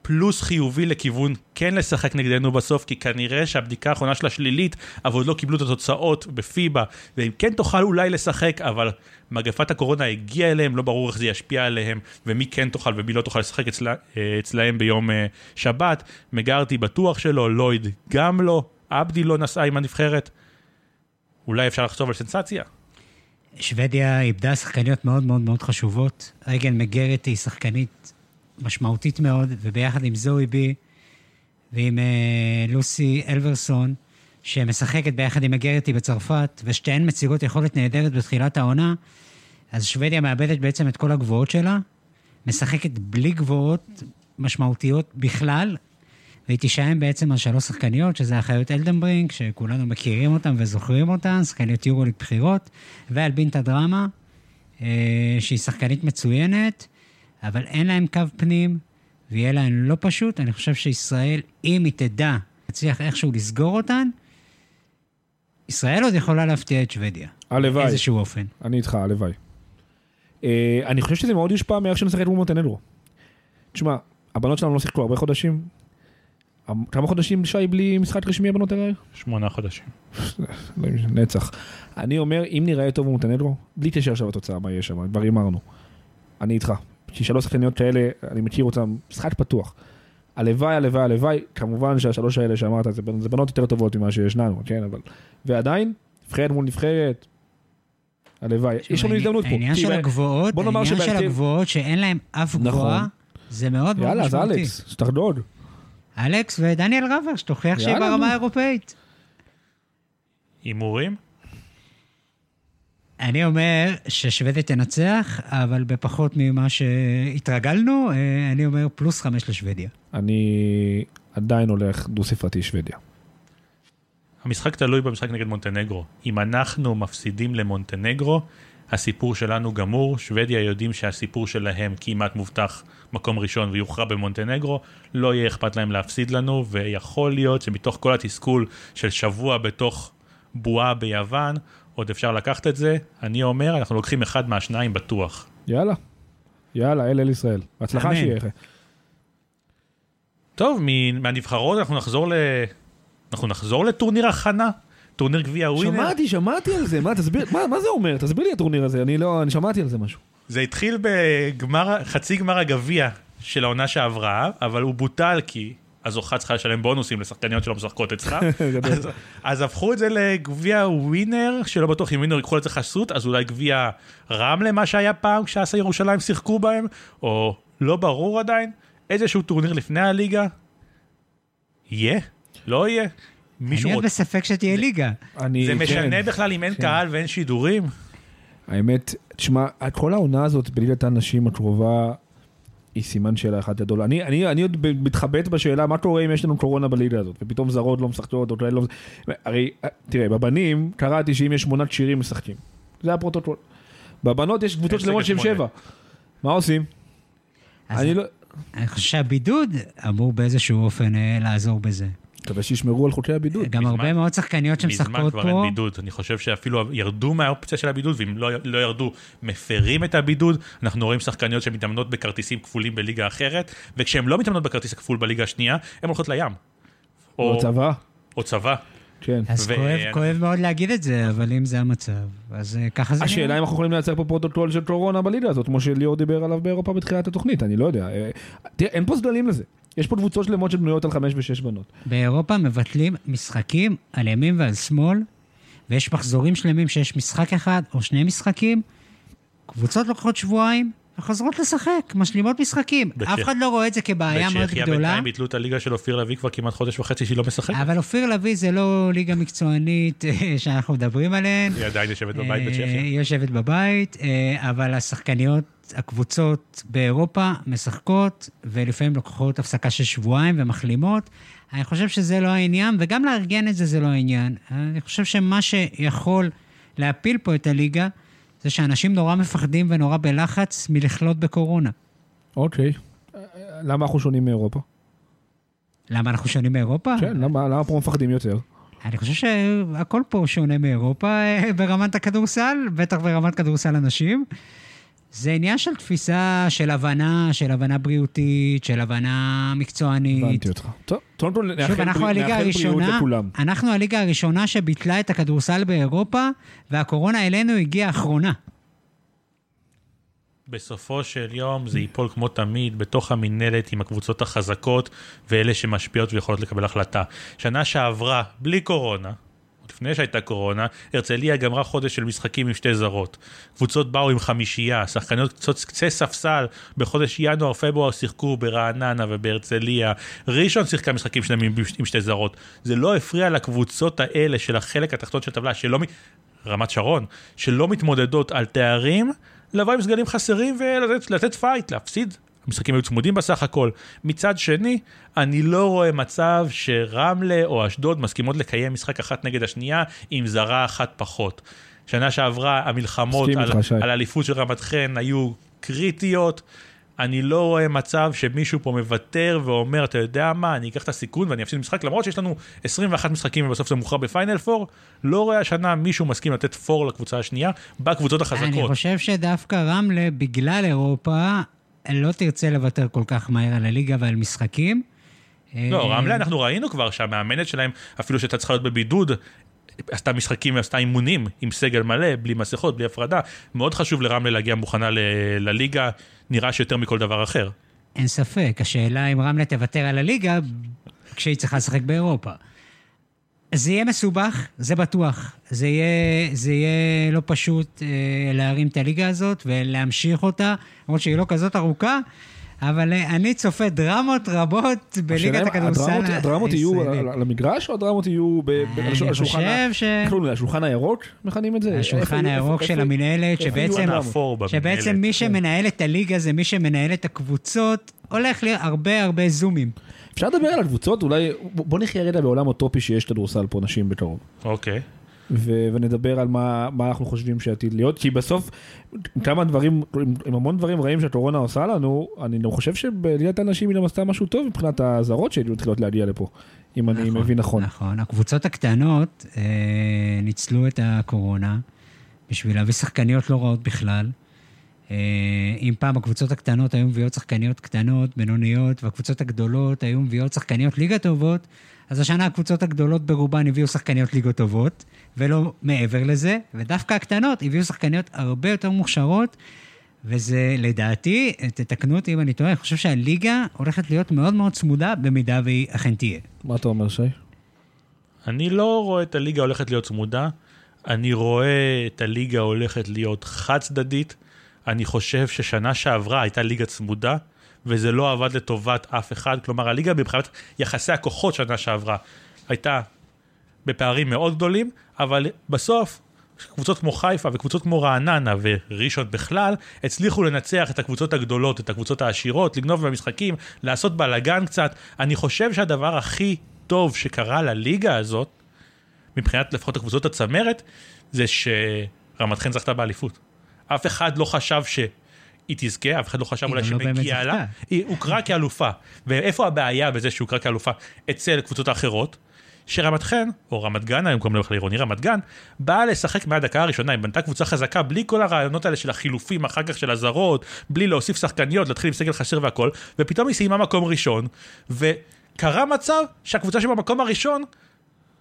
פלוס חיובי לכיוון כן לשחק נגדנו בסוף, כי כנראה שהבדיקה האחרונה שלה שלילית, אבל עוד לא קיבלו את התוצאות בפיבה, ואם כן תוכל אולי לשחק, אבל מגפת הקורונה הגיעה אליהם, לא ברור איך זה ישפיע עליהם, ומי כן תוכל ומי לא תוכל לשחק אצלה, אה, אצלהם ביום אה, שבת. מגרתי בטוח שלא, לויד גם לא, עבדי לא נסע עם הנבחרת. אולי אפשר לחשוב על סנסציה. שוודיה איבדה שחקניות מאוד מאוד מאוד חשובות. רגל מגרת היא שחקנית משמעותית מאוד, וביחד עם זוהי בי ועם אה, לוסי אלברסון, שמשחקת ביחד עם מגרתי בצרפת, ושתיהן מציגות יכולת נהדרת בתחילת העונה, אז שוודיה מאבדת בעצם את כל הגבוהות שלה, משחקת בלי גבוהות משמעותיות בכלל, והיא תישען בעצם על שלוש שחקניות, שזה אחיות אלדנברינג, שכולנו מכירים אותן וזוכרים אותן, שחקניות יורוליג בחירות, ועל בינטה דרמה, אה, שהיא שחקנית מצוינת, אבל אין להם קו פנים, ויהיה להן לא פשוט. אני חושב שישראל, אם היא תדע, תצליח איכשהו לסגור אותן, ישראל עוד יכולה להפתיע את שוודיה. הלוואי. באיזשהו אופן. אני איתך, הלוואי. אה, אני חושב שזה מאוד יושפע מאיך שנשחק מול מונטנגרו. תשמע, הבנות שלנו לא שיחקו הרבה חודשים. כמה חודשים שי בלי משחק רשמי הבנות האלה? שמונה חודשים. נצח. אני אומר, אם נראה טוב במונטנגרו, בלי קשר עכשיו לתוצאה, מה יהיה שם, כבר הימרנו. אני איתך. כי שלוש שחקניות כאלה, אני מכיר אותן, משחק פתוח. הלוואי, הלוואי, הלוואי, כמובן שהשלוש האלה שאמרת, זה, זה בנות יותר טובות ממה שישננו, כן, אבל... ועדיין, נבחרת מול נבחרת, הלוואי. יש לנו הזדמנות פה. העניין של הגבוהות, העניין של הגבוהות שאין להם אף נכון. גבוהה, זה מאוד מאוד יאללה, אז משמעותי. אלכס, שתחדוד. אלכס ודניאל רבר, שתוכיח שהיא. ברמה האירופאית. הימורים? אני אומר ששוודיה תנצח, אבל בפחות ממה שהתרגלנו, אה, אני אומר פלוס חמש לשוודיה. אני עדיין הולך דו-ספרתי שוודיה. המשחק תלוי במשחק נגד מונטנגרו. אם אנחנו מפסידים למונטנגרו, הסיפור שלנו גמור. שוודיה יודעים שהסיפור שלהם כמעט מובטח מקום ראשון ויוכרע במונטנגרו. לא יהיה אכפת להם להפסיד לנו, ויכול להיות שמתוך כל התסכול של שבוע בתוך בועה ביוון, עוד אפשר לקחת את זה. אני אומר, אנחנו לוקחים אחד מהשניים בטוח. יאללה. יאללה, אל אל ישראל. בהצלחה. שיהיה. טוב, מ- מהנבחרות אנחנו נחזור ל... אנחנו נחזור לטורניר הכנה, טורניר גביע ווינר. שמעתי, שמעתי על זה, מה, תסביר, מה, מה זה אומר? תסביר לי הטורניר הזה, אני לא, אני שמעתי על זה משהו. זה התחיל בגמר, חצי גמר הגביע של העונה שעברה, אבל הוא בוטל כי הזוכה צריכה לשלם בונוסים לשחקניות שלא משחקות אצלה. גדול. אז, אז הפכו את זה לגביע ווינר, שלא בטוח אם ווינר ייקחו לזה חסות, אז אולי גביע רמלה, מה שהיה פעם כשאסה ירושלים שיחקו בהם, או לא ברור עדיין, איזשהו טורניר לפני הליגה. יהיה? לא יהיה? מישהו אני עוד רוצה... בספק שתהיה ליגה. אני, זה כן. משנה בכלל אם אין כן. קהל ואין שידורים? האמת, תשמע, כל העונה הזאת בליגת הנשים הקרובה היא סימן שאלה אחת גדול. אני, אני, אני עוד מתחבט בשאלה מה קורה אם יש לנו קורונה בליגה הזאת, ופתאום זרות לא משחקות, או כאלה לא... הרי, תראה, בבנים קראתי שאם יש שמונה כשירים משחקים. זה הפרוטוקול. בבנות יש קבוצות שלמות שמונה. שבע. מה עושים? אני לא... אני חושב שהבידוד אמור באיזשהו אופן אה, לעזור בזה. מקווה שישמרו על חוקי הבידוד. גם מזמן- הרבה מאוד שחקניות מזמן שמשחקות כבר פה, אין בידוד, אני חושב שאפילו ירדו מהאופציה של הבידוד, ואם לא, לא ירדו, מפרים את הבידוד. אנחנו רואים שחקניות שמתאמנות בכרטיסים כפולים בליגה אחרת, וכשהן לא מתאמנות בכרטיס הכפול בליגה השנייה, הן הולכות לים. או צבא. או צבא. כן. אז ו- כואב, כואב מאוד להגיד את זה, אבל אם זה המצב, אז אה, ככה זה השאלה אם אנחנו יכולים לייצר פה פרוטוקול של קורונה בליגה הזאת, כמו שליאור דיבר עליו באירופה בתחילת התוכנית, אני לא יודע. אה, תראה, אין פה סגלים לזה. יש פה קבוצות שלמות שבנויות על חמש ושש בנות. באירופה מבטלים משחקים על ימין ועל שמאל, ויש מחזורים שלמים שיש משחק אחד או שני משחקים. קבוצות לוקחות שבועיים וחוזרות לשחק, משלימות משחקים. בצ'כ- אף אחד לא רואה את זה כבעיה מאוד בצ'כיה גדולה. בינתיים ביטלו את הליגה של אופיר לביא כבר כמעט חודש וחצי שהיא לא משחקת. אבל אופיר לביא זה לא ליגה מקצוענית אה, שאנחנו מדברים עליהן. היא עדיין יושבת בבית אה, בצ'כיה. היא יושבת בבית, אה, אבל השחקניות, הקבוצות באירופה משחקות, ולפעמים לוקחות הפסקה של שבועיים ומחלימות. אני חושב שזה לא העניין, וגם לארגן את זה זה לא העניין. אני חושב שמה שיכול להפיל פה את הליגה, זה שאנשים נורא מפחדים ונורא בלחץ מלחלות בקורונה. אוקיי. למה אנחנו שונים מאירופה? למה אנחנו שונים מאירופה? כן, למה למה פה מפחדים יותר? אני חושב שהכל פה שונה מאירופה ברמת הכדורסל, בטח ברמת כדורסל הנשים. זה עניין של תפיסה, של הבנה, של הבנה בריאותית, של הבנה מקצוענית. הבנתי אותך. טוב, קודם כל שוב, נאחל אנחנו ברי- הליגה נאחל בריאות הראשונה, לכולם. אנחנו הליגה הראשונה שביטלה את הכדורסל באירופה, והקורונה אלינו הגיעה אחרונה. בסופו של יום זה ייפול כמו תמיד בתוך המינהלת עם הקבוצות החזקות ואלה שמשפיעות ויכולות לקבל החלטה. שנה שעברה, בלי קורונה, לפני שהייתה קורונה, הרצליה גמרה חודש של משחקים עם שתי זרות. קבוצות באו עם חמישייה, שחקניות קצות קצה ספסל בחודש ינואר-פברואר שיחקו ברעננה ובהרצליה. ראשון שיחקה משחקים שלהם עם, שתי זרות. זה לא הפריע לקבוצות האלה של החלק התחתון של הטבלה, שלא... מ- רמת שרון, שלא מתמודדות על תארים, לבוא עם סגלים חסרים ולתת לתת fight, להפסיד. המשחקים היו צמודים בסך הכל. מצד שני, אני לא רואה מצב שרמלה או אשדוד מסכימות לקיים משחק אחת נגד השנייה עם זרה אחת פחות. שנה שעברה המלחמות על. על אליפות של רמת חן היו קריטיות, אני לא רואה מצב שמישהו פה מוותר ואומר, אתה יודע מה, אני אקח את הסיכון ואני אפסיד משחק, למרות שיש לנו 21 משחקים ובסוף זה מוכרע בפיינל פור, לא רואה השנה מישהו מסכים לתת פור לקבוצה השנייה בקבוצות אני החזקות. חושב שדווקא רמלה, בגלל אירופה, לא תרצה לוותר כל כך מהר על הליגה ועל משחקים. לא, אה, רמלה אנחנו ראינו כבר שהמאמנת שלהם, אפילו שהייתה צריכה להיות בבידוד, עשתה משחקים ועשתה אימונים עם סגל מלא, בלי מסכות, בלי הפרדה. מאוד חשוב לרמלה להגיע מוכנה ל- לליגה, נראה שיותר מכל דבר אחר. אין ספק, השאלה אם רמלה תוותר על הליגה כשהיא צריכה לשחק באירופה. זה יהיה מסובך, זה בטוח. זה יהיה, זה יהיה לא פשוט אה, להרים את הליגה הזאת ולהמשיך אותה, למרות שהיא לא כזאת ארוכה, אבל אה, אני צופה דרמות רבות בליגת הכדורסל הדרמות- הדרמות יהיו על- הישראלית. על המגרש או הדרמות יהיו ב- ב- אני על השולחן חושב ש-? השולחן הירוק מכנים את זה? השולחן הירוק איפה- של המינהלת, שבעצם. שבעצם מי שמנהל את הליגה זה מי שמנהל את הקבוצות, הולך להיות הרבה הרבה זומים. אפשר לדבר על הקבוצות? אולי בוא נחיה רגע בעולם אוטופי שיש כדורסל פה נשים בקרוב. אוקיי. ו- ונדבר על מה, מה אנחנו חושבים שעתיד להיות, כי בסוף, עם כמה דברים, עם, עם המון דברים רעים שהקורונה עושה לנו, אני גם חושב שבליגת הנשים היא גם עשתה משהו טוב מבחינת הזרות שמתחילות להגיע לפה, אם אני מבין נכון. נכון. הקבוצות הקטנות אה, ניצלו את הקורונה בשביל להביא שחקניות לא רעות בכלל. אה, אם פעם הקבוצות הקטנות היו מביאות שחקניות קטנות, בינוניות, והקבוצות הגדולות היו מביאות שחקניות ליגה טובות, אז השנה הקבוצות הגדולות ברובן הביאו שחקניות ליגות טובות, ולא מעבר לזה, ודווקא הקטנות הביאו שחקניות הרבה יותר מוכשרות, וזה לדעתי, תתקנו אותי אם אני טועה, אני חושב שהליגה הולכת להיות מאוד מאוד צמודה במידה והיא אכן תהיה. מה אתה אומר שי? אני לא רואה את הליגה הולכת להיות צמודה, אני רואה את הליגה הולכת להיות חד צדדית. אני חושב ששנה שעברה הייתה ליגה צמודה, וזה לא עבד לטובת אף אחד. כלומר, הליגה מבחינת יחסי הכוחות שנה שעברה הייתה בפערים מאוד גדולים, אבל בסוף קבוצות כמו חיפה וקבוצות כמו רעננה וראשון בכלל, הצליחו לנצח את הקבוצות הגדולות, את הקבוצות העשירות, לגנוב במשחקים, לעשות בלאגן קצת. אני חושב שהדבר הכי טוב שקרה לליגה הזאת, מבחינת לפחות הקבוצות הצמרת, זה שרמת חן זכתה באליפות. אף אחד לא חשב ש... היא תזכה, אף אחד לא חשב אולי לא שמגיע לה. היא הוכרה כאלופה. ואיפה הבעיה בזה שהוכרה כאלופה אצל קבוצות האחרות? שרמת חן, או רמת גן, היום קוראים לה בכלל עירוני רמת גן, באה לשחק מהדקה הראשונה, היא בנתה קבוצה חזקה, בלי כל הרעיונות האלה של החילופים, אחר כך של הזרות, בלי להוסיף שחקניות, להתחיל עם סגל חסר והכל, ופתאום היא סיימה מקום ראשון, וקרה מצב שהקבוצה שבמקום הראשון,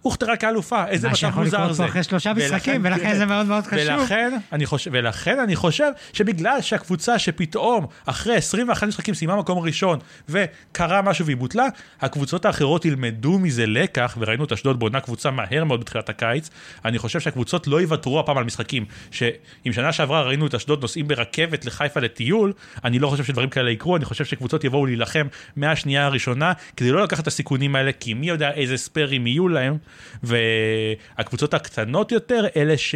הוכתרה כאלופה, איזה מה מצב שיכול מוזר לקרות זה. פה אחרי שלושה משחקים, ולכן זה מאוד מאוד חשוב. ולכן אני חושב, ולכן אני חושב שבגלל שהקבוצה שפתאום אחרי 21 משחקים סיימה מקום ראשון וקרה משהו והיא בוטלה, הקבוצות האחרות ילמדו מזה לקח, וראינו את אשדוד בונה קבוצה מהר מאוד בתחילת הקיץ, אני חושב שהקבוצות לא יוותרו הפעם על משחקים, שאם שנה שעברה ראינו את אשדוד נוסעים ברכבת לחיפה לטיול, אני לא חושב שדברים כאלה יקרו, אני חושב שקבוצות יבואו להילחם מהשנייה הראשונה, כדי לא לקחת את הסיכונים האלה, כי מי יודע איזה ספיירים יהיו להם, והקבוצות הקטנות יותר, אלה ש...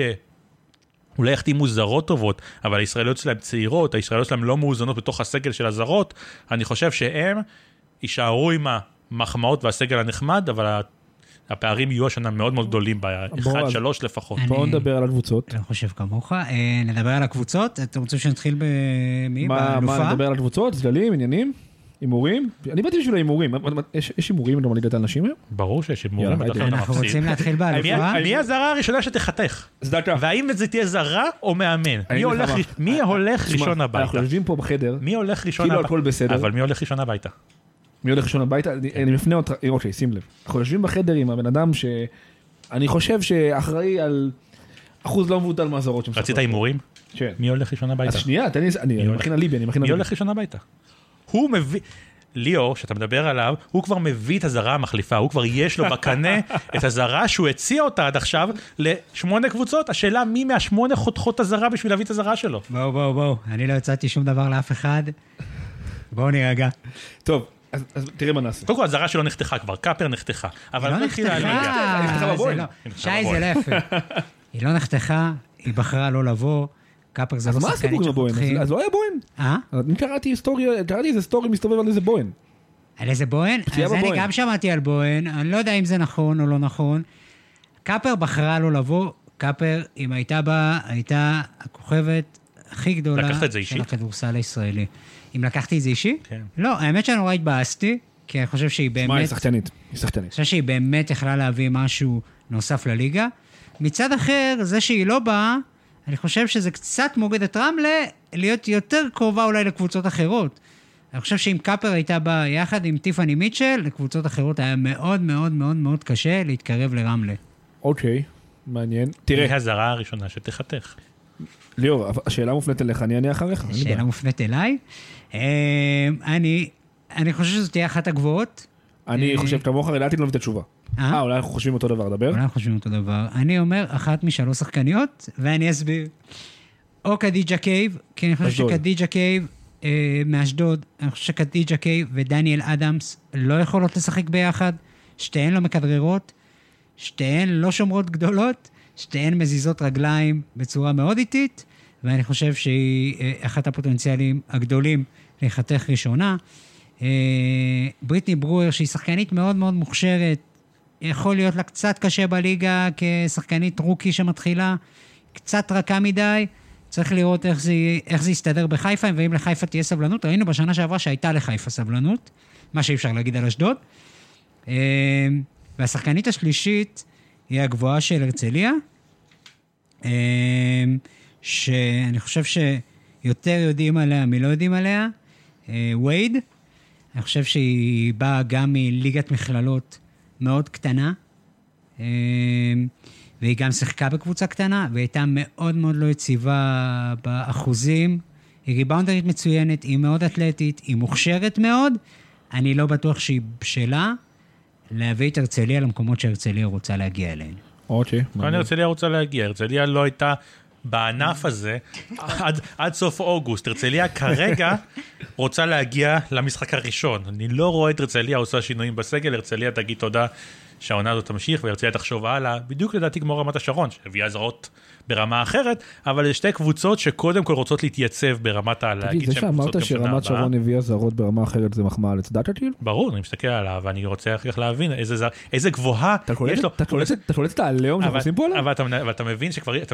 אולי יחתימו זרות טובות, אבל הישראליות שלהם צעירות, הישראליות שלהם לא מאוזנות בתוך הסגל של הזרות, אני חושב שהם יישארו עם המחמאות והסגל הנחמד, אבל הפערים יהיו השנה מאוד מאוד גדולים, בוא, ב-1-3 אז- לפחות. בואו נדבר על הקבוצות. אני חושב כמוך. אה, נדבר על הקבוצות. אתם רוצים שנתחיל במי? מה באלופה? מה נדבר על הקבוצות? צללים, עניינים? הימורים? אני באתי בשביל ההימורים. יש הימורים גם בליגת הנשים היום? ברור שיש הימורים, אנחנו. רוצים להתחיל מי- באלופה. מי הזרה הראשונה שתחתך? צדקה. והאם זה תהיה זרה או מאמן? אני מי הולך מי ראשון הביתה? אנחנו יושבים פה בחדר, מי הולך ראשון כאילו הביתה? הכל בסדר. אבל מי הולך ראשון הביתה? מי הולך ראשון הביתה? אני- אני מפנה אותך, אוקיי, שים לב. אנחנו יושבים בחדר עם הבן אדם שאני חושב שאחראי על אחוז לא מבוטל מהזרות. רצית הימורים? כן. מי הולך ראשון הביתה? אז שנייה, תן לי, אני? מכין אליבי, אני מכין מי אליבי. הולך ראשון הביתה? הוא מביא... ליאור, שאתה מדבר עליו, הוא כבר מביא את הזרה המחליפה, הוא כבר יש לו בקנה את הזרה שהוא הציע אותה עד עכשיו לשמונה קבוצות, השאלה מי מהשמונה חותכות את הזרה בשביל להביא את הזרה שלו. בואו, בואו, בואו. אני לא הצעתי שום דבר לאף אחד. בואו נירגע. טוב, אז אז תראה מה נעשה. קודם כל הזרה שלו נחתכה כבר, קאפר נחתכה, אבל היא לא נחתכה. היא נחתכה בבוהן. לא- שי, זה. לא יפה. היא לא נחתכה, היא בחרה לא לבוא. קאפר זה אז לא מה שחקנית הסיפור עם הבוהן? שפותחים. אז- אז לא היה בוהן. אה? אני קראתי היסטוריה, קראתי איזה סטורי מסתובב על איזה בוהן. על איזה בוהן? אז אני בבוהן. גם שמעתי על בוהן, אני לא יודע אם זה נכון או לא נכון. קאפר בחרה לא לבוא, קאפר, אם הייתה בה, הייתה הכוכבת הכי גדולה של? הכדורסל הישראלי. אם לקחתי את זה אישי? כן. לא, האמת שנורא התבאסתי, כי אני חושב שהיא מה, היא באמת... שחקנית. היא שחקנית. אני חושב שהיא באמת יכלה להביא משהו נוסף לליגה. מצד אחר, זה שהיא לא באה, אני חושב שזה קצת מוריד את רמלה להיות יותר קרובה אולי לקבוצות אחרות. אני חושב שאם קאפר הייתה באה יחד עם טיפאני מיטשל, לקבוצות אחרות היה מאוד מאוד מאוד מאוד קשה להתקרב לרמלה. אוקיי, מעניין. תראה, הזרה הראשונה שתחתך. ליאור, השאלה מופנית אליך, אני אענה אחריך. אין לי בעיה. שאלה מופנית אליי. אה, אני, אני חושב שזו תהיה אחת הגבוהות. אני אה, חושב כמוך, לדעתי לא מבין את התשובה. אה? אה, אולי אנחנו חושבים אותו דבר, דבר. אולי אנחנו חושבים אותו דבר. אני אומר אחת משלוש שחקניות, ואני אסביר. או קדיג'ה קייב, כי אני חושב. שקדיג'ה קייב אה, מאשדוד, אני חושב שקדיג'ה קייב ודניאל אדמס לא יכולות לשחק ביחד, שתיהן לא מכדררות, שתיהן לא שומרות גדולות, שתיהן מזיזות רגליים בצורה מאוד איטית, ואני חושב שהיא אה, אחת הפוטנציאלים הגדולים להיחתך ראשונה. אה, בריטני ברואר, שהיא שחקנית מאוד מאוד מוכשרת, יכול להיות לה קצת קשה בליגה כשחקנית רוקי שמתחילה, קצת רכה מדי. צריך לראות איך זה, איך זה יסתדר בחיפה, ואם לחיפה תהיה סבלנות. ראינו בשנה שעברה שהייתה לחיפה סבלנות, מה שאי אפשר להגיד על אשדוד. אה, והשחקנית השלישית היא הגבוהה של הרצליה, אה, שאני חושב שיותר יודעים עליה מלא יודעים עליה, וייד. אני חושב שהיא באה גם מליגת מכללות מאוד קטנה, אה, והיא גם שיחקה בקבוצה קטנה, והיא הייתה מאוד מאוד לא יציבה באחוזים. היא ריבאונדרית מצוינת, היא מאוד אתלטית, היא מוכשרת מאוד. אני לא בטוח שהיא בשלה להביא את הרצליה למקומות שהרצליה רוצה להגיע אליהן. אוקיי. כאן. הרצליה רוצה להגיע, הרצליה לא הייתה בענף הזה עד, עד סוף אוגוסט. הרצליה כרגע רוצה להגיע למשחק הראשון. אני לא רואה את הרצליה עושה שינויים בסגל, הרצליה תגיד תודה שהעונה הזאת תמשיך והרצליה תחשוב הלאה, בדיוק לדעתי כמו רמת השרון, שהביאה זרות ברמה אחרת, אבל זה שתי קבוצות שקודם כל רוצות להתייצב ברמת ה... תגיד, זה שאמרת שרמת. שרון הביאה זרות ברמה אחרת זה מחמאה לצדקה כאילו? ברור, אני מסתכל עליו ואני רוצה אחר כך להבין איזה, זר- איזה גבוהה אתה קולט- יש לו. אתה קולט- את העליהום שאנחנו עושים פה עליו? אבל, אתה,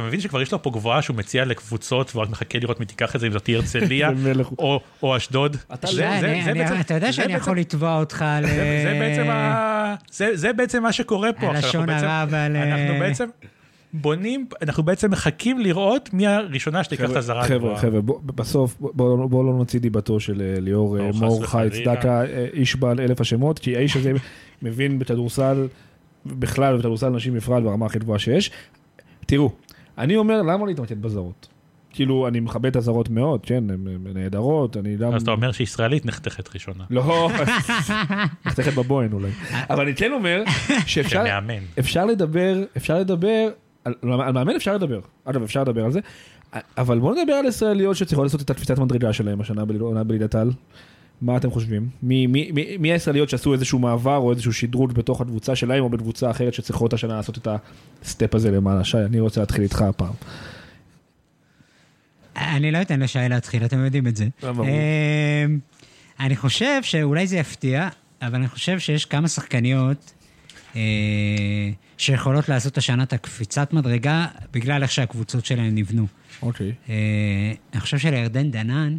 מבין שכבר, יש לו פה גבוהה שהוא מציע לקבוצות והוא רק מחכה לראות מי תיקח את זה אם זאת תהיה הרצליה. או, אשדוד. אתה זה- לא- יודע שאני יכול לתבוע אותך על... זה, זה בעצם מה שקורה פה. על עכשיו, לשון אנחנו בעצם- הרע ועל, אנחנו אה, בעצם בונים, אנחנו בעצם מחכים לראות מי הראשונה שתיקח את הזרה חבר'ה, הגבוהה. חבר'ה, בסוף בואו בוא לא נוציא דיבתו של אה, ליאור לא, מור חי. צדקה, איש בעל אלף השמות, כי האיש הזה מבין בכדורסל בכלל ובכדורסל נשים בפרט ברמה הכי גבוהה שיש. תראו, אני אומר למה להתמקד בזרות? כאילו, אני מכבד את הזרות מאוד, כן, הן הן נהדרות, אני גם... אז אתה אומר שישראלית נחתכת ראשונה. לא, נחתכת בבוהן אולי. אבל אני כן אומר שאפשר כמאמן. אפשר לדבר, אפשר לדבר, על, על מאמן אפשר לדבר, אגב אפשר לדבר על זה, אבל בואו נדבר על ישראליות שצריכות לעשות את התפיסת מדרגה שלהם השנה בעונה בליגת העל. מה אתם חושבים? מי, מי, מי, מי הישראליות שעשו איזשהו מעבר או איזשהו שדרוג בתוך הקבוצה שלהם או בקבוצה אחרת שצריכות השנה לעשות את הסטפ הזה למעלה? שי, אני רוצה להתחיל איתך הפעם. אני לא אתן לשי להתחיל, אתם יודעים את זה. לא. אמ, אני חושב שאולי זה יפתיע, אבל אני חושב שיש כמה שחקניות אה, שיכולות לעשות השנה את הקפיצת מדרגה בגלל איך שהקבוצות שלהן נבנו. אוקיי. אה, אני חושב שלירדן דנן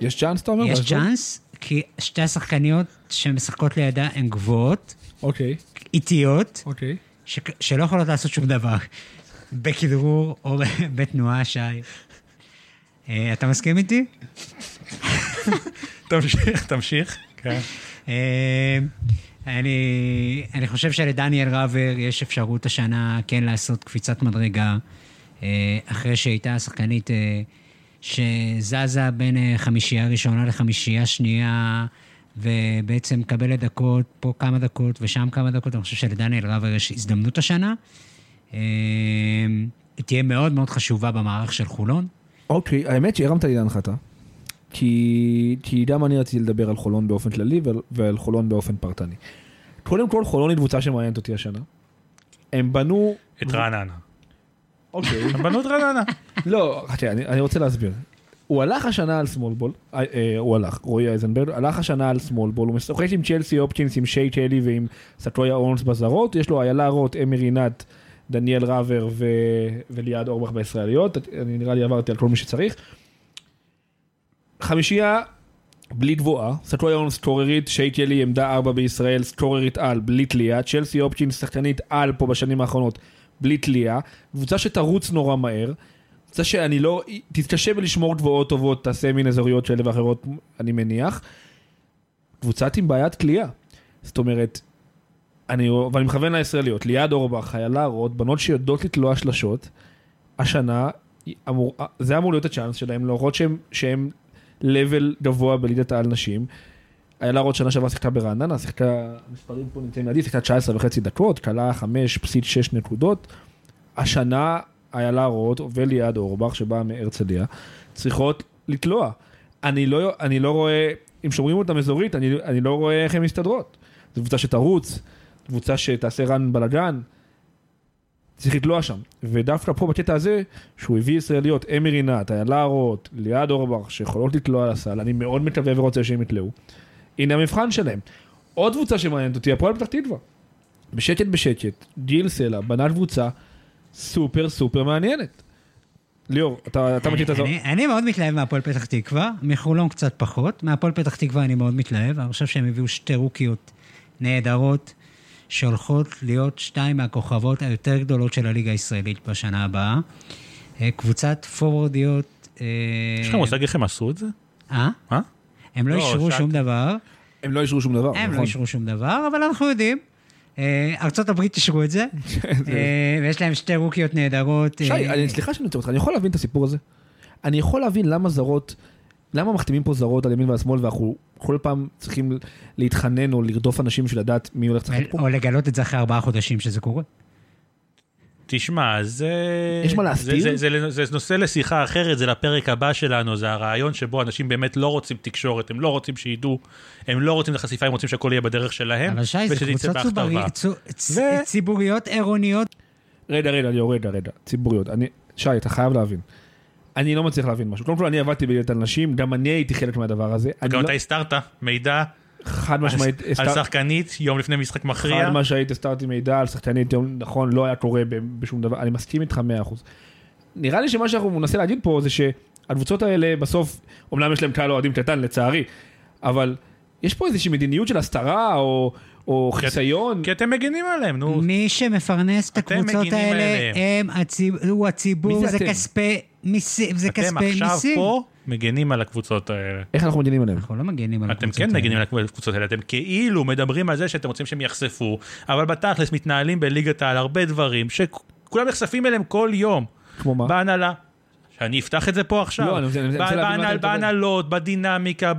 יש צ'אנס אתה אומר? יש? צ'אנס, כי שתי השחקניות שמשחקות לידה הן גבוהות, אוקיי, איטיות, אוקיי. שלא יכולות לעשות שום דבר בכדרור או בתנועה, שי. אה, אתה מסכים איתי? תמשיך, תמשיך. כן. אני, אני חושב שלדניאל ראבר יש אפשרות השנה כן לעשות קפיצת מדרגה, אה, אחרי שהייתה שחקנית אה, שזזה בין אה, חמישייה ראשונה לחמישייה שנייה, ובעצם מקבלת דקות, פה כמה דקות ושם כמה דקות, אני חושב שלדניאל ראבר יש הזדמנות השנה. תהיה מאוד מאוד חשובה במערך של חולון. אוקיי, האמת שהרמת לי להנחתה. כי, כי גם אני רציתי לדבר על חולון באופן כללי ועל, ועל חולון באופן פרטני. קודם כל, חולון היא קבוצה שמעניינת אותי השנה. הם בנו... את רעננה. אוקיי. הם בנו את רעננה. לא, חכה, אני, אני רוצה להסביר. הוא הלך השנה על סמול בול, אה, אה, הוא הלך, רועי אייזנברג, הלך השנה על סמול בול, הוא משחק עם צ'לסי אופצ'ינס, עם שי קלי ועם סטרויה אורנס בזרות, יש לו איילה רוט, אמרי נת, דניאל ראבר ו... וליעד אורבך בישראליות, אני נראה לי עברתי על כל מי שצריך. חמישייה בלי תבואה, סטרו היום סקוררית, שייק ילי עמדה 4 בישראל, סקוררית על, בלי תלייה, צ'לסי אופצ'ין שחקנית על פה בשנים האחרונות, בלי תלייה, קבוצה שתרוץ נורא מהר, קבוצה שאני לא, תתקשה בלשמור תבואות טובות, תעשה מין אזוריות כאלה ואחרות, אני מניח, קבוצת עם בעיית תלייה, זאת אומרת, אני, ואני מכוון לישראליות, ליעד אורבך, איילה רוט, בנות שיודעות לתלוע שלשות, השנה, אמור, זה אמור להיות הצ'אנס שלהם, להראות שהם, שהם לבל גבוה בליגת העל נשים. איילה רוט שנה שעברה שיחקה ברעננה, שיחקה, המספרים פה נמצאים לידי, שיחקה 19 וחצי דקות, כלה 5.6 נקודות. השנה איילה רוט וליעד אורבך, שבאה מהרצליה, צריכות לתלוע. אני לא, אני לא רואה, אם שומרים אותם אזורית, אני, אני לא רואה איך הן מסתדרות. זו קבוצה שתרוץ, קבוצה שתעשה רן בלאגן, צריך לתלוע שם. ודווקא פה בקטע הזה, שהוא הביא ישראליות, אמי רינת, איילה רוט, ליעד אורבך, שיכולות לתלוע על הסל, אני מאוד מקווה ורוצה שהם יתלעו. הנה המבחן שלהם. עוד קבוצה שמעניינת אותי, הפועל פתח תקווה. בשקט בשקט, גיל סלע, בנת קבוצה סופר סופר מעניינת. ליאור, אתה, אתה מכיר את הזו? אני, אני מאוד מתלהב מהפועל פתח תקווה, מחולון קצת פחות. מהפועל פתח תקווה אני מאוד מתלהב, אני חושב שהם הביאו שתי רוקיות נהדרות, שהולכות להיות שתיים מהכוכבות היותר גדולות של הליגה הישראלית בשנה הבאה. אה, קבוצת פורורדיות... אה, יש לך מושג איך הם עשו את זה? אה? מה? הם לא לא, אישרו שאלתי. שום דבר, הם לא אישרו שום דבר, הם לא נכון? אישרו שום דבר, אבל אנחנו יודעים. אה, ארצות הברית אישרו את זה, אה, ויש להם שתי רוקיות נהדרות. שי, אני, סליחה שאני עוצר אותך, אני יכול להבין את הסיפור הזה. אני יכול להבין למה זרות, למה מחתימים פה זרות על ימין ועל שמאל ואנחנו כל פעם צריכים להתחנן או לרדוף אנשים בשביל לדעת מי הולך לשחק פה. או לגלות את זה אחרי ארבעה חודשים שזה קורה. תשמע, זה... יש מה להסתיר? זה, זה, זה, זה נושא לשיחה אחרת, זה לפרק הבא שלנו, זה הרעיון שבו אנשים באמת לא רוצים תקשורת, הם לא רוצים שידעו, הם לא רוצים את החשיפה, הם רוצים שהכל יהיה בדרך שלהם, אבל שי, זה ושזה יצא קבוצות בהכתבה. צוברי- צו- צ- ו- ציבוריות עירוניות. רגע, רגע, ליאור, רגע, רגע, ציבוריות. אני, שי, אתה חייב להבין. אני לא מצליח להבין משהו. קודם כל, אני עבדתי בליגת הנשים, גם אני הייתי חלק מהדבר הזה. גם לא, אתה הסתרת מידע חד משמעית, על שחקנית יום לפני משחק מכריע. חד משמעית הסתרתי מידע על שחקנית, יום, נכון, לא היה קורה בשום דבר, אני מסכים איתך 100%. נראה לי שמה שאנחנו ננסה להגיד פה זה שהקבוצות האלה בסוף, אומנם יש להם קהל אוהדים קטן לצערי, אבל יש פה איזושהי מדיניות של הסתרה או, או חיסיון. כי אתם מגינים עליהם, נו. מי שמפרנס את אתם הקבוצות מגינים האלה. הם הציב- הוא הציבור, זה זה אתם? כספי מיסים, זה אתם כספי עכשיו. פה מגינים על הקבוצות האלה. איך אנחנו מגינים עליהם? אנחנו לא מגנים על אתם הקבוצות כן האלה. מגינים על הקבוצות האלה, אתם כאילו מדברים על זה שאתם רוצים שהם יחשפו, אבל בתכלס מתנהלים בליגת העל הרבה דברים שכולם נחשפים אליהם כל יום. כמו מה? בהנהלה. שאני אפתח את זה פה עכשיו. לא, אני רוצה- אני להבין מה אתה מתכוון. בהנהלות, בדינמיקה,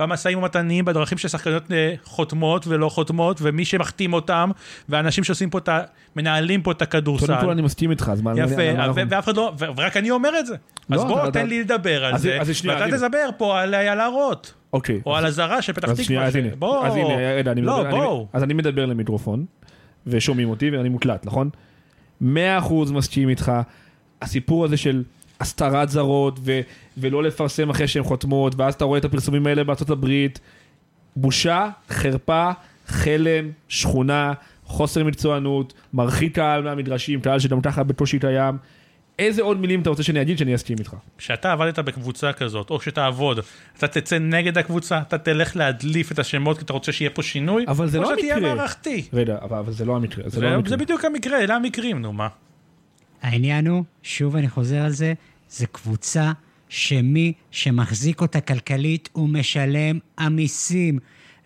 במשאים ומתנים, בדרכים ששחקניות אה, חותמות ולא חותמות, ומי שמחתים אותם, ואנשים שעושים פה את ה... מנהלים פה את הכדורסל. קודם כל אני מסכים איתך, אז מה... אני- יפה, אני- ואף אחד לא, ורק אני אומר את זה. אז לא, בוא, תן לי לדבר על זה, ואתה. תדבר פה על איילה רוט, אוקיי. או על הזרה של פתח תקווה. אז הנה, אז הנה, אני לא, אני- בואו. אז אני מדבר למיקרופון, ושומעים אותי ואני מוקלט, נכון? מאה אחוז מסכים איתך, הסיפור הזה של הסתרת זרות, ו- ולא לפרסם אחרי שהן חותמות, ואז אתה רואה את הפרסומים האלה בארצות הברית, בושה, חרפה, חלם, שכונה, חוסר מקצוענות, מרחיק קהל מהמדרשים, קהל שגם ככה בקושי קיים. איזה עוד מילים אתה רוצה שאני אגיד שאני אסכים איתך? כשאתה עבדת בקבוצה כזאת, או כשתעבוד, אתה תצא נגד הקבוצה, אתה תלך להדליף את השמות כי אתה רוצה שיהיה פה שינוי, אבל זה לא או שתהיה המקרה. מערכתי. רגע, אבל, אבל זה לא המקרה, זה, זה, לא זה המקרה. בדיוק המקרה, אלה המקרים, נו מה. העניין הוא, שוב אני חוזר על זה, זה קבוצה שמי שמחזיק אותה כלכלית הוא משלם המיסים,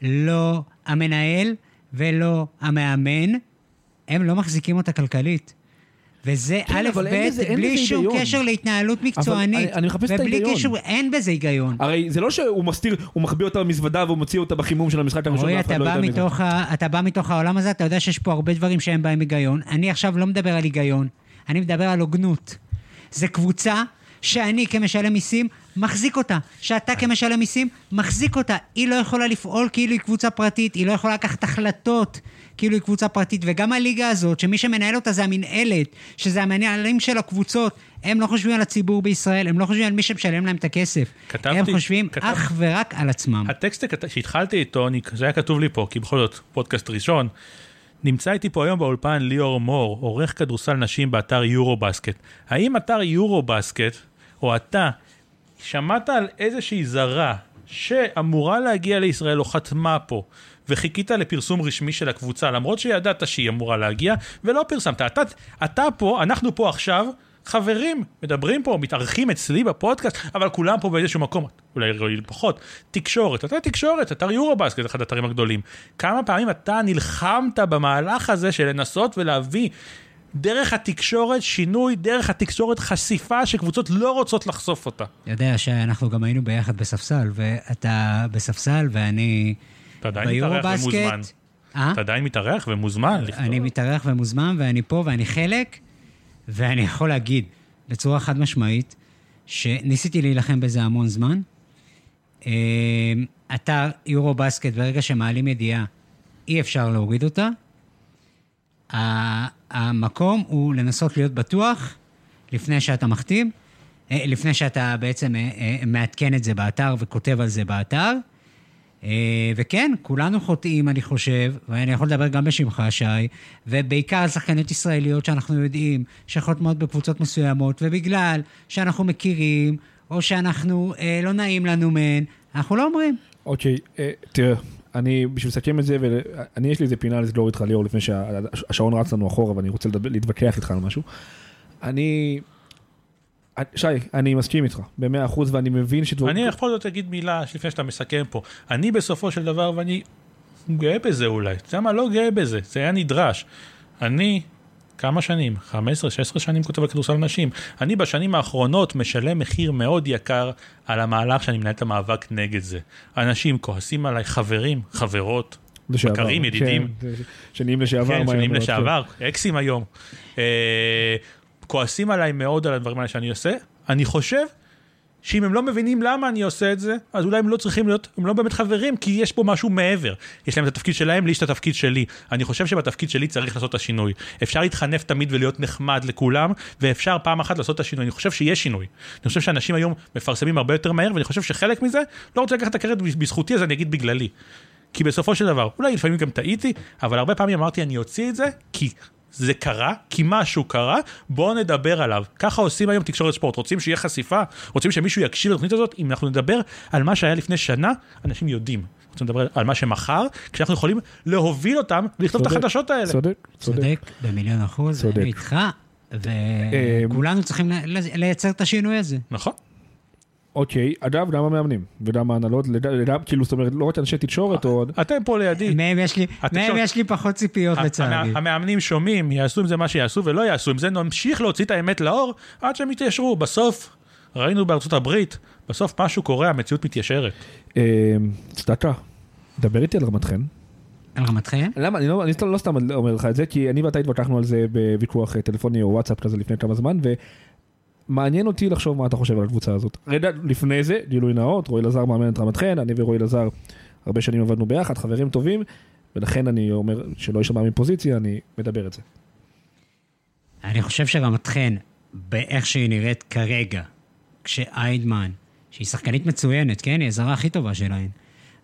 לא המנהל ולא המאמן, הם לא מחזיקים אותה כלכלית. וזה כן, א', ב', בלי שום היגיון. קשר להתנהלות מקצוענית. אני- אני מחפש את ובלי ההיגיון. קשר, אין בזה היגיון. הרי זה לא שהוא מסתיר, הוא מחביא אותה במזוודה והוא מוציא אותה בחימום של המשחק הראשון אחד אתה לא בא. מתוך ה... אתה בא מתוך העולם הזה, אתה יודע שיש פה הרבה דברים שאין בהם היגיון. אני עכשיו לא מדבר על היגיון, אני מדבר על הוגנות. זה קבוצה שאני כמשלם מיסים מחזיק אותה. שאתה כמשלם מיסים מחזיק אותה. היא לא יכולה לפעול כאילו היא קבוצה פרטית, היא לא יכולה לקחת החלטות כאילו היא קבוצה פרטית. וגם הליגה הזאת, שמי שמנהל אותה זה המנהלת, שזה המנהלים של הקבוצות, הם לא חושבים על הציבור בישראל, הם לא חושבים על מי שמשלם להם את הכסף. כתבתי- הם חושבים כתב- אך ורק על עצמם. הטקסט שהתחלתי איתו, זה היה כתוב לי פה, כי בכל זאת, פודקאסט ראשון. נמצא איתי פה היום באולפן ליאור מור, עורך כדורסל נשים באתר יורו בסקט. האם אתר יורו בסקט, או אתה, שמעת על איזושהי זרה שאמורה להגיע לישראל או חתמה פה, וחיכית לפרסום רשמי של הקבוצה, למרות שידעת שהיא אמורה להגיע, ולא פרסמת. אתה, אתה פה, אנחנו פה עכשיו, חברים, מדברים פה, מתארחים אצלי בפודקאסט, אבל כולם פה באיזשהו מקום, אולי רואים פחות, תקשורת, אתה תקשורת, אתר יורובאסקט, אחד האתרים הגדולים. כמה פעמים אתה נלחמת במהלך הזה של לנסות ולהביא דרך התקשורת שינוי, דרך התקשורת חשיפה שקבוצות לא רוצות לחשוף אותה. יודע שאנחנו גם היינו ביחד בספסל, ואתה בספסל ואני ומוזמן. אה? אתה עדיין מתארח ומוזמן. אני מתארח ומוזמן, ואני פה ואני חלק, ואני יכול להגיד בצורה חד משמעית, שניסיתי להילחם בזה המון זמן. אה, אתר יורו בסקט, ברגע שמעלים ידיעה, אי אפשר להוריד אותה. המקום הוא לנסות להיות בטוח לפני שאתה מחתים, אה, לפני שאתה בעצם אה, מעדכן את זה באתר וכותב על זה באתר. אה, וכן, כולנו חוטאים, אני חושב, ואני יכול לדבר גם בשמך, שי, ובעיקר על שחקניות ישראליות שאנחנו יודעים שחותמות בקבוצות מסוימות, ובגלל שאנחנו מכירים, או שאנחנו, אה, לא נעים לנו מהן, אנחנו לא אומרים. אוקיי, אה, תראה, אני, בשביל לסכם את זה, ואני יש לי איזה פינה לסגור איתך ליאור לפני שהשעון רץ לנו אחורה ואני רוצה לדבר, להתווכח איתך על משהו. אני, שי, אני מסכים איתך, במאה אחוז, ואני מבין שדברים... אני יכול זאת להגיד מילה לפני שאתה מסכם פה. אני בסופו של דבר, ואני גאה בזה אולי, אתה יודע מה? לא גאה בזה, זה היה נדרש. אני כמה שנים? 15-16 שנים כותב על כדורסל נשים. אני בשנים האחרונות משלם מחיר מאוד יקר על המהלך שאני מנהל את המאבק נגד זה. אנשים כועסים עליי, חברים, חברות, לשעבר, מכרים, ידידים. כן, שנים לשעבר. כן, שנים לשעבר, אקסים היום. כועסים עליי מאוד על הדברים האלה שאני עושה. אני חושב שאם הם לא מבינים למה אני עושה את זה, אז אולי הם לא צריכים להיות, הם לא באמת חברים, כי יש פה משהו מעבר. יש להם את התפקיד שלהם, לי יש את התפקיד שלי. אני חושב שבתפקיד שלי צריך לעשות את השינוי. אפשר להתחנף תמיד ולהיות נחמד לכולם, ואפשר פעם אחת לעשות את השינוי. אני חושב שיש שינוי. אני חושב שאנשים היום מפרסמים הרבה יותר מהר, ואני חושב שחלק מזה, לא רוצה לקחת את הקרדיט בזכותי, אז אני אגיד בגללי. כי בסופו של דבר, אולי לפעמים גם טעיתי, אבל הרבה פעמים אמרתי אני אוציא את זה, כי זה קרה, כי משהו קרה, בואו נדבר עליו. ככה עושים היום תקשורת ספורט, רוצים שיהיה חשיפה, רוצים שמישהו יקשיב לתוכנית הזאת, אם אנחנו נדבר על מה שהיה לפני שנה, אנשים יודעים. רוצים לדבר על מה שמחר, כשאנחנו יכולים להוביל אותם ולכתוב את החדשות האלה. צודק, צודק. צודק במיליון אחוז, צודק. אני איתך, וכולנו צריכים לייצר את השינוי הזה. נכון. אוקיי, אגב, גם המאמנים, וגם ההנהלות, כאילו, זאת אומרת, לא רק אנשי תקשורת, או... אתם פה לידי. מהם יש לי, התקשורת- מהם יש לי פחות ציפיות לצערי. המ- המאמנים שומעים, יעשו עם זה מה שיעשו ולא יעשו, עם זה נמשיך להוציא את האמת לאור עד שהם יתיישרו. בסוף, ראינו בארצות הברית, בסוף משהו קורה, המציאות מתיישרת. אה, צדקה, דבר איתי על רמת חן. על רמתכם? למה, אני לא, אני סתם- לא סתם אומר לך את זה, כי אני ואתה התווכחנו על זה בוויכוח אה, טלפוני או וואטסאפ כזה לפני כמה זמן, ומעניין אותי לחשוב מה אתה חושב על הקבוצה הזאת. רגע, לפני זה, גילוי נאות, רועי לזר מאמן את רמת חן, אני ורועי לזר הרבה שנים עבדנו ביחד, חברים טובים, ולכן אני אומר שלא יישמע מפוזיציה, אני מדבר את זה. אני חושב שרמת חן, באיך שהיא נראית כרגע, כשאיידמן, שהיא שחקנית מצוינת, כן? היא הזרה הכי טובה שלהן,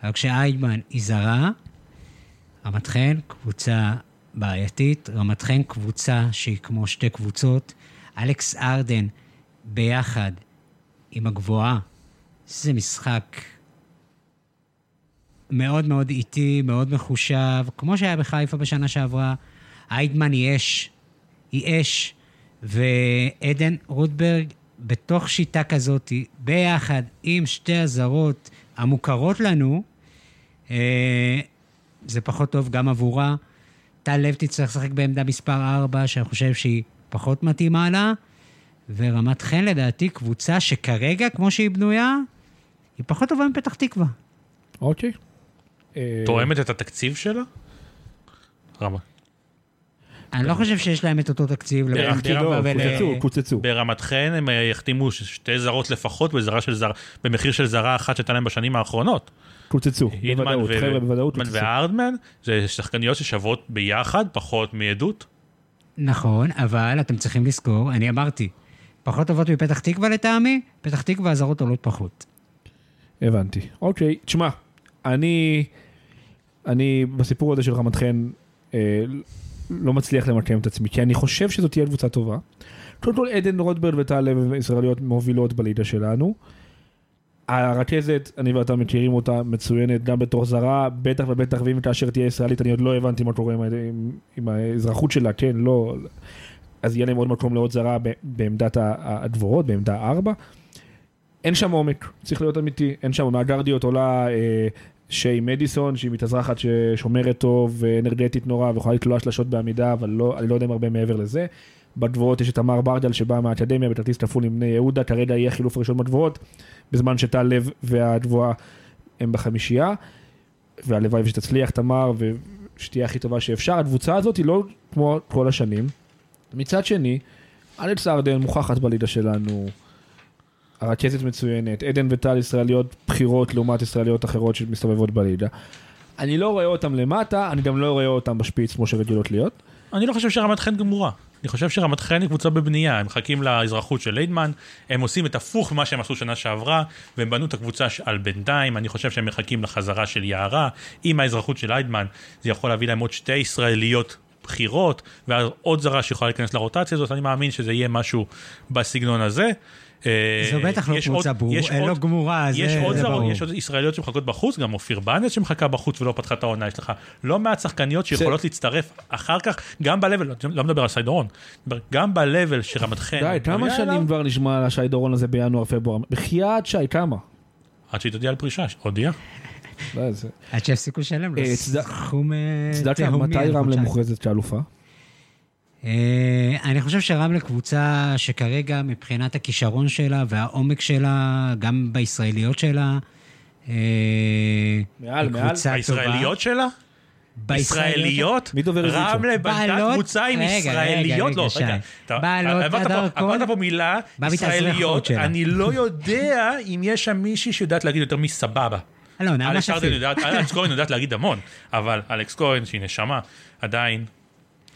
אבל כשאיידמן היא זרה, רמת חן קבוצה בעייתית, רמת חן קבוצה שהיא כמו שתי קבוצות. אלכס ארדן ביחד עם הגבוהה, זה משחק מאוד מאוד איטי, מאוד מחושב, כמו שהיה בחיפה בשנה שעברה. איידמן היא אש, היא אש, ועדן רוטברג בתוך שיטה כזאת, ביחד עם שתי הזרות המוכרות לנו, אה, זה פחות טוב גם עבורה. טל לב תצטרך לשחק בעמדה מספר 4, שאני חושב שהיא פחות מתאימה לה, ורמת חן לדעתי קבוצה שכרגע, כמו שהיא בנויה, היא פחות טובה מפתח תקווה. אוקיי. אה, תואמת את התקציב שלה? רמה. אני לא חושב שיש להם את אותו תקציב לפתח תקווה לא, ול... קוצצו, קוצצו. ברמת חן הם אה, יחתימו שתי זרות לפחות במחיר של זרה אחת שהייתה להם בשנים האחרונות. קוצצו, בוודאות, חבר'ה, בוודאות קוצצו. וארדמן זה שחקניות ששוות ביחד פחות מעדות. נכון, אבל אתם צריכים לזכור, אני אמרתי, פחות טובות מפתח תקווה לטעמי, פתח תקווה הזרות עולות פחות. הבנתי. אוקיי, תשמע, אני, אני בסיפור הזה של רמת חן אה, לא מצליח למקם את עצמי, כי אני חושב שזאת תהיה קבוצה טובה. קודם כל עדן רוטברג וטל לב ישראליות מובילות בליגה שלנו. הרכזת, אני ואתה מכירים אותה מצוינת גם בתור זרה, בטח ובטח ואם כאשר תהיה ישראלית, אני עוד לא הבנתי מה קורה עם, עם, עם האזרחות שלה, כן, לא, אז יהיה להם עוד מקום לעוד זרה בעמדת הדבורות, בעמדה 4. אין שם עומק, צריך להיות אמיתי, אין שם, מהגרדיות עולה אה, שיי מדיסון, שהיא מתאזרחת ששומרת טוב ואנרגטית נורא ויכולה לתלוע שלשות בעמידה, אבל לא, אני לא יודע אם הרבה מעבר לזה. בדבורות יש את תמר ברדל שבאה מהאקדמיה בכרטיס כפול עם בני יהודה, כרגע יהיה חילוף ראשון בדבורות, בזמן שטל לב והדבואה הם בחמישייה, והלוואי שתצליח תמר ושתהיה הכי טובה שאפשר. הקבוצה הזאת היא לא כמו כל השנים. מצד שני, אלכס ארדן מוכחת בלידה שלנו, הרכזת מצוינת, עדן וטל ישראליות בכירות לעומת ישראליות אחרות שמסתובבות בלידה. אני לא רואה אותם למטה, אני גם לא רואה אותם בשפיץ כמו שרגילות להיות. אני לא חושב שרמת חן גמורה. אני חושב שרמת חן היא קבוצה בבנייה, הם מחכים לאזרחות של לידמן, הם עושים את הפוך ממה שהם עשו שנה שעברה, והם בנו את הקבוצה על בינתיים, אני חושב שהם מחכים לחזרה של יערה, עם האזרחות של לידמן, זה יכול להביא להם עוד שתי ישראליות בכירות, ואז עוד זרה שיכולה להיכנס לרוטציה הזאת, אני מאמין שזה יהיה משהו בסגנון הזה. אה, זו בטח לא קבוצה בור, לא גמורה, יש עוד זרות, יש עוד ישראליות שמחכות בחוץ, גם אופיר בנס שמחכה בחוץ ולא פתחה את העונה, יש לך לא מעט שחקניות שיכולות להצטרף אחר כך, גם ב-level, לא מדבר על שיידורון, גם ב-level שרמת חן. די, כמה שנים כבר נשמע על השיידורון הזה בינואר-פברואר? בחייאת שי, כמה? עד שהיא תודיע על פרישה, הודיעה. עד שיפסיקו לשלם לו סכום תהומי. צדקה, מתי רמלה מוכרזת כאלופה? אה, אני חושב שרמלה קבוצה שכרגע מבחינת הכישרון שלה והעומק שלה, גם בישראליות שלה, אה, מעל, מעל, בישראליות שלה? בישראליות? מי דובר זה? רמלה בנתה קבוצה עם ישראליות? לא, רגע. בעלות הדרכון. עברת פה מילה, ישראליות, אני לא יודע אם יש שם מישהי שיודעת להגיד יותר מסבבה. לא, נעמה שפיר. אלכס כהן יודעת להגיד המון, אבל אלכס כהן, שהיא נשמה, עדיין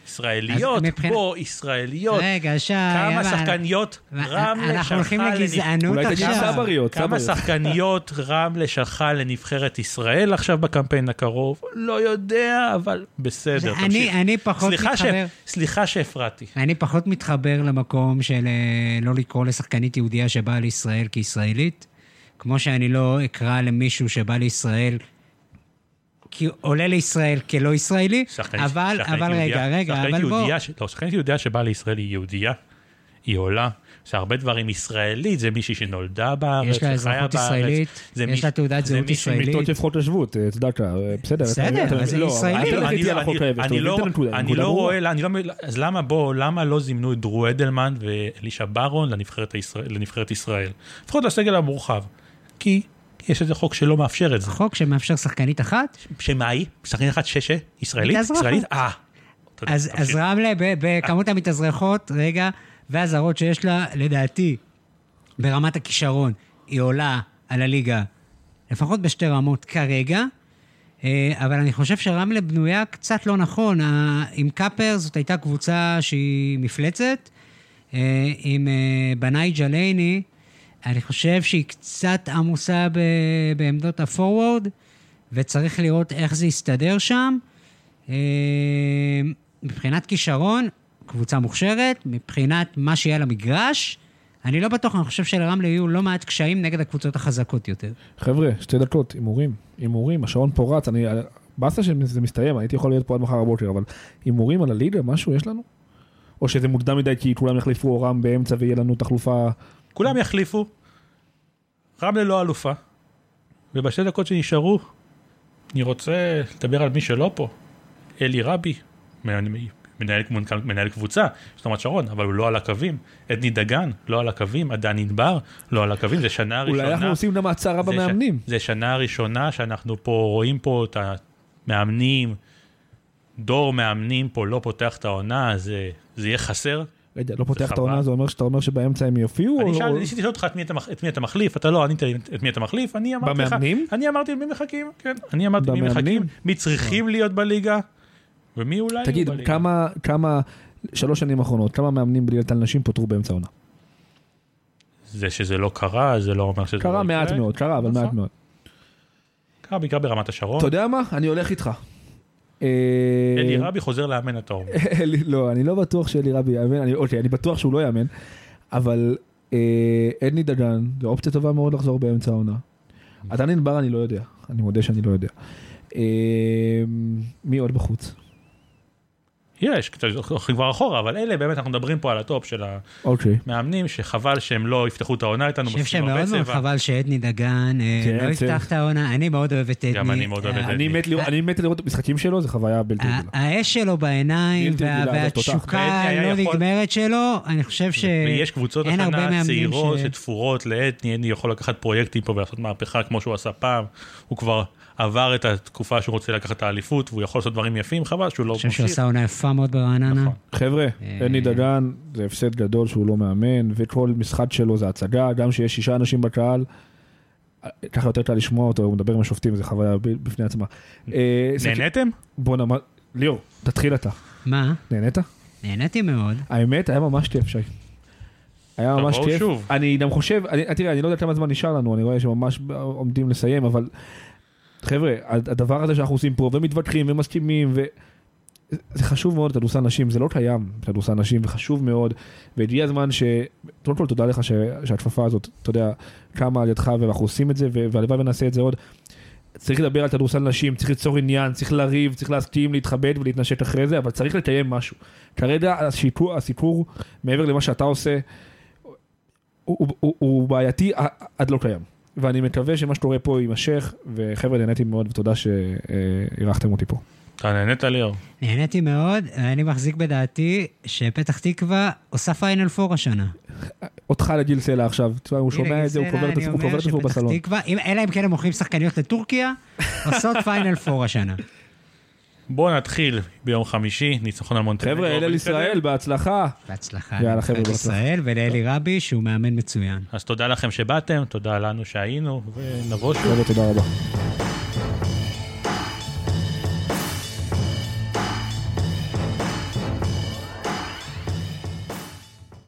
ישראליות, מבחינת... פה ישראליות, רגע, שי, כמה אבל... שחקניות רמלה אנחנו הולכים לגזענות עכשיו, אולי סבריות, כמה שחקניות רמלה שלחה לנבחרת ישראל עכשיו בקמפיין הקרוב, לא יודע, אבל בסדר, אני, אני פחות סליחה מתחבר, ש... סליחה שהפרעתי. אני פחות מתחבר למקום של אה, לא לקרוא לשחקנית יהודייה שבאה לישראל כישראלית, כמו שאני לא אקרא למישהו שבא לישראל כי עולה לישראל כלא ישראלי, שחקנית, אבל, שחקנית אבל יהודיה, רגע, רגע, אבל בוא... ש... לא, שחקנית יהודיה שבאה לישראל היא יהודייה, היא עולה. שהרבה דברים ישראלית, זה מישהי שנולדה בארץ, יש לה אזרחות ישראלית, יש לה תעודת זהות ישראלית. מיטות לפחות השבות, צדקה, בסדר. בסדר, אז היא לא, ישראלית. אני לא רואה, אז למה בוא, למה לא זימנו את דרו אדלמן ואלישע ברון לנבחרת ישראל? לפחות לסגל המורחב. כי יש איזה חוק שלא מאפשר את זה. חוק שמאפשר שחקנית אחת? שמה היא? שחקנית אחת שש? ישראלית? ישראלית? אה. אז, אז רמלה בכמות המתאזרחות, רגע, והזרות שיש לה, לדעתי, ברמת הכישרון, היא עולה על הליגה, לפחות בשתי רמות כרגע, אה, אבל אני חושב שרמלה בנויה קצת לא נכון. עם קאפר זאת הייתה קבוצה שהיא מפלצת, אה, עם אה, בנאי ג'לייני, אני חושב שהיא קצת עמוסה ב, בעמדות הפורוורד, וצריך לראות איך זה יסתדר שם. אה, מבחינת כישרון, קבוצה מוכשרת, מבחינת מה שיהיה למגרש, אני לא בטוח, אני חושב שלרמלה יהיו לא מעט קשיים נגד הקבוצות החזקות יותר. חבר'ה, שתי דקות, הימורים, הימורים, השעון פה רץ, אני... באסה שזה מסתיים, הייתי יכול להיות פה עד מחר בבוקר, אבל הימורים על הליגה, משהו יש לנו? או שזה מוקדם מדי כי כולם יחליפו אורם באמצע ויהיה לנו תחלופה כולם יחליפו, רמלה לא אלופה, ובשתי דקות שנשארו, אני רוצה לדבר על מי שלא פה, אלי רבי, מנהל, מנהל קבוצה, זאת אומרת שרון, אבל הוא לא על הקווים, אדני דגן, לא על הקווים, עדן ענבר, לא על הקווים, זה שנה ראשונה. אולי אנחנו עושים גם הצהרה במאמנים. זה שנה ראשונה שאנחנו פה רואים פה את המאמנים, דור מאמנים פה לא פותח את העונה, זה, זה יהיה חסר, רגע, לא פותח את העונה, זה אומר שאתה אומר שבאמצע הם יופיעו? אני שאלתי, ניסיתי לשאול אותך את מי אתה מחליף, אתה לא ענית את מי אתה מחליף, אני אמרתי לך? אני אמרתי מי מחכים, כן, אני אמרתי מי מחכים, מי צריכים להיות בליגה, ומי אולי תגיד, כמה, כמה, שלוש שנים האחרונות, כמה מאמנים בליגת על נשים פוטרו באמצע העונה? זה שזה לא קרה, זה לא אומר שזה קרה מעט מאוד, קרה, אבל מעט נכון. מאוד. קרה בעיקר ברמת השרון. אתה יודע מה? אני הולך איתך. אה, אלי רבי חוזר לאמן אתה אומר. לא, אני לא בטוח שאלי רבי יאמן, אוקיי, אני בטוח שהוא לא יאמן, אבל אה, עדני דגן, זו אופציה טובה מאוד לחזור באמצע העונה. עדיין ענבר אני לא יודע, אני מודה שאני לא יודע. אה, מי עוד בחוץ? יש, קצת הולכים כבר אחורה, אבל אלה באמת אנחנו מדברים פה על ה top של אוקיי. המאמנים, שחבל שהם לא יפתחו את העונה איתנו, אני חושב שמאוד מאוד. חבל שעדני דגן אה, כן, לא. יפתח את העונה, אני מאוד אוהב את עדני. גם אני מאוד אוהב את אה, עדני. אני מת לראות- את המשחקים שלו, זו חוויה בלתי רגילה. האש שלו בעיניים. והתשוקה הלא נגמרת שלו, אני חושב ויש קבוצות שאין הרבה השנה מאמנים צעירות ש... שתפורות לעדני, עדני יכול לקחת פרויקטים פה ולעשות מהפכה כמו שהוא עשה פעם, הוא כבר עבר את התקופה שהוא רוצה לקחת את האליפות והוא יכול לעשות דברים יפים, חבל שהוא לא אני חושב שהוא ממשיך. עשה עונה יפה מאוד ברעננה. נכון. חבר'ה, אה. אדני דגן זה הפסד גדול שהוא לא מאמן, וכל משחק שלו זה הצגה, גם שיש שישה אנשים בקהל. ככה יותר קל לשמוע אותו, הוא מדבר עם השופטים, זו חוויה בפני עצמה. אה, נהניתם? בוא נאמר, ליאור, תתחיל אתה. מה? נהנית? נהניתי מאוד. האמת, היה ממש כיף, שי. היה ממש תבואו כיף. שוב. אני גם חושב, אני- תראה, אני לא יודע כמה זמן נשאר לנו, אני רואה שממש עומדים לסיים, אבל חבר'ה, הדבר הזה שאנחנו עושים פה, ומתווכחים ומסכימים, ו... זה חשוב מאוד, כדורסל נשים, זה לא קיים, כדורסל נשים, וחשוב מאוד, והגיע הזמן ש... קודם כל תודה לך ש... שהכפפה הזאת, אתה יודע, קמה על ידך, ואנחנו עושים את זה. והלוואי ונעשה את זה עוד. צריך לדבר על כדורסל נשים, צריך ליצור עניין, צריך לריב, צריך להסכים, להתכבד ולהתנשק אחרי זה, אבל צריך לקיים משהו. כרגע הסיפור, הסיפור מעבר למה שאתה עושה, הוא, הוא, הוא, הוא בעייתי עד לא קיים. ואני מקווה שמה שקורה פה יימשך, וחבר'ה, נהניתי מאוד, ותודה שאירחתם אותי פה. אתה נהנית ליאור? נהניתי מאוד, ואני מחזיק בדעתי שפתח תקווה עושה פיינל פור השנה. אותך לגיל סלע עכשיו, תשמע, הוא שומע את זה, הוא קובר את עצמו, בסלון. אלא אם כן הם מוכרים שחקניות לטורקיה, עושות פיינל פור השנה. בואו נתחיל ביום חמישי, ניצחון על מונטנגו. חבר'ה, אל ישראל, בהצלחה. בהצלחה. יאללה, חבר'ה, בהצלחה. ישראל ולאלי רבי, שהוא מאמן מצוין. אז תודה לכם שבאתם, תודה לנו שהיינו, ונבוא שוב. תודה רבה.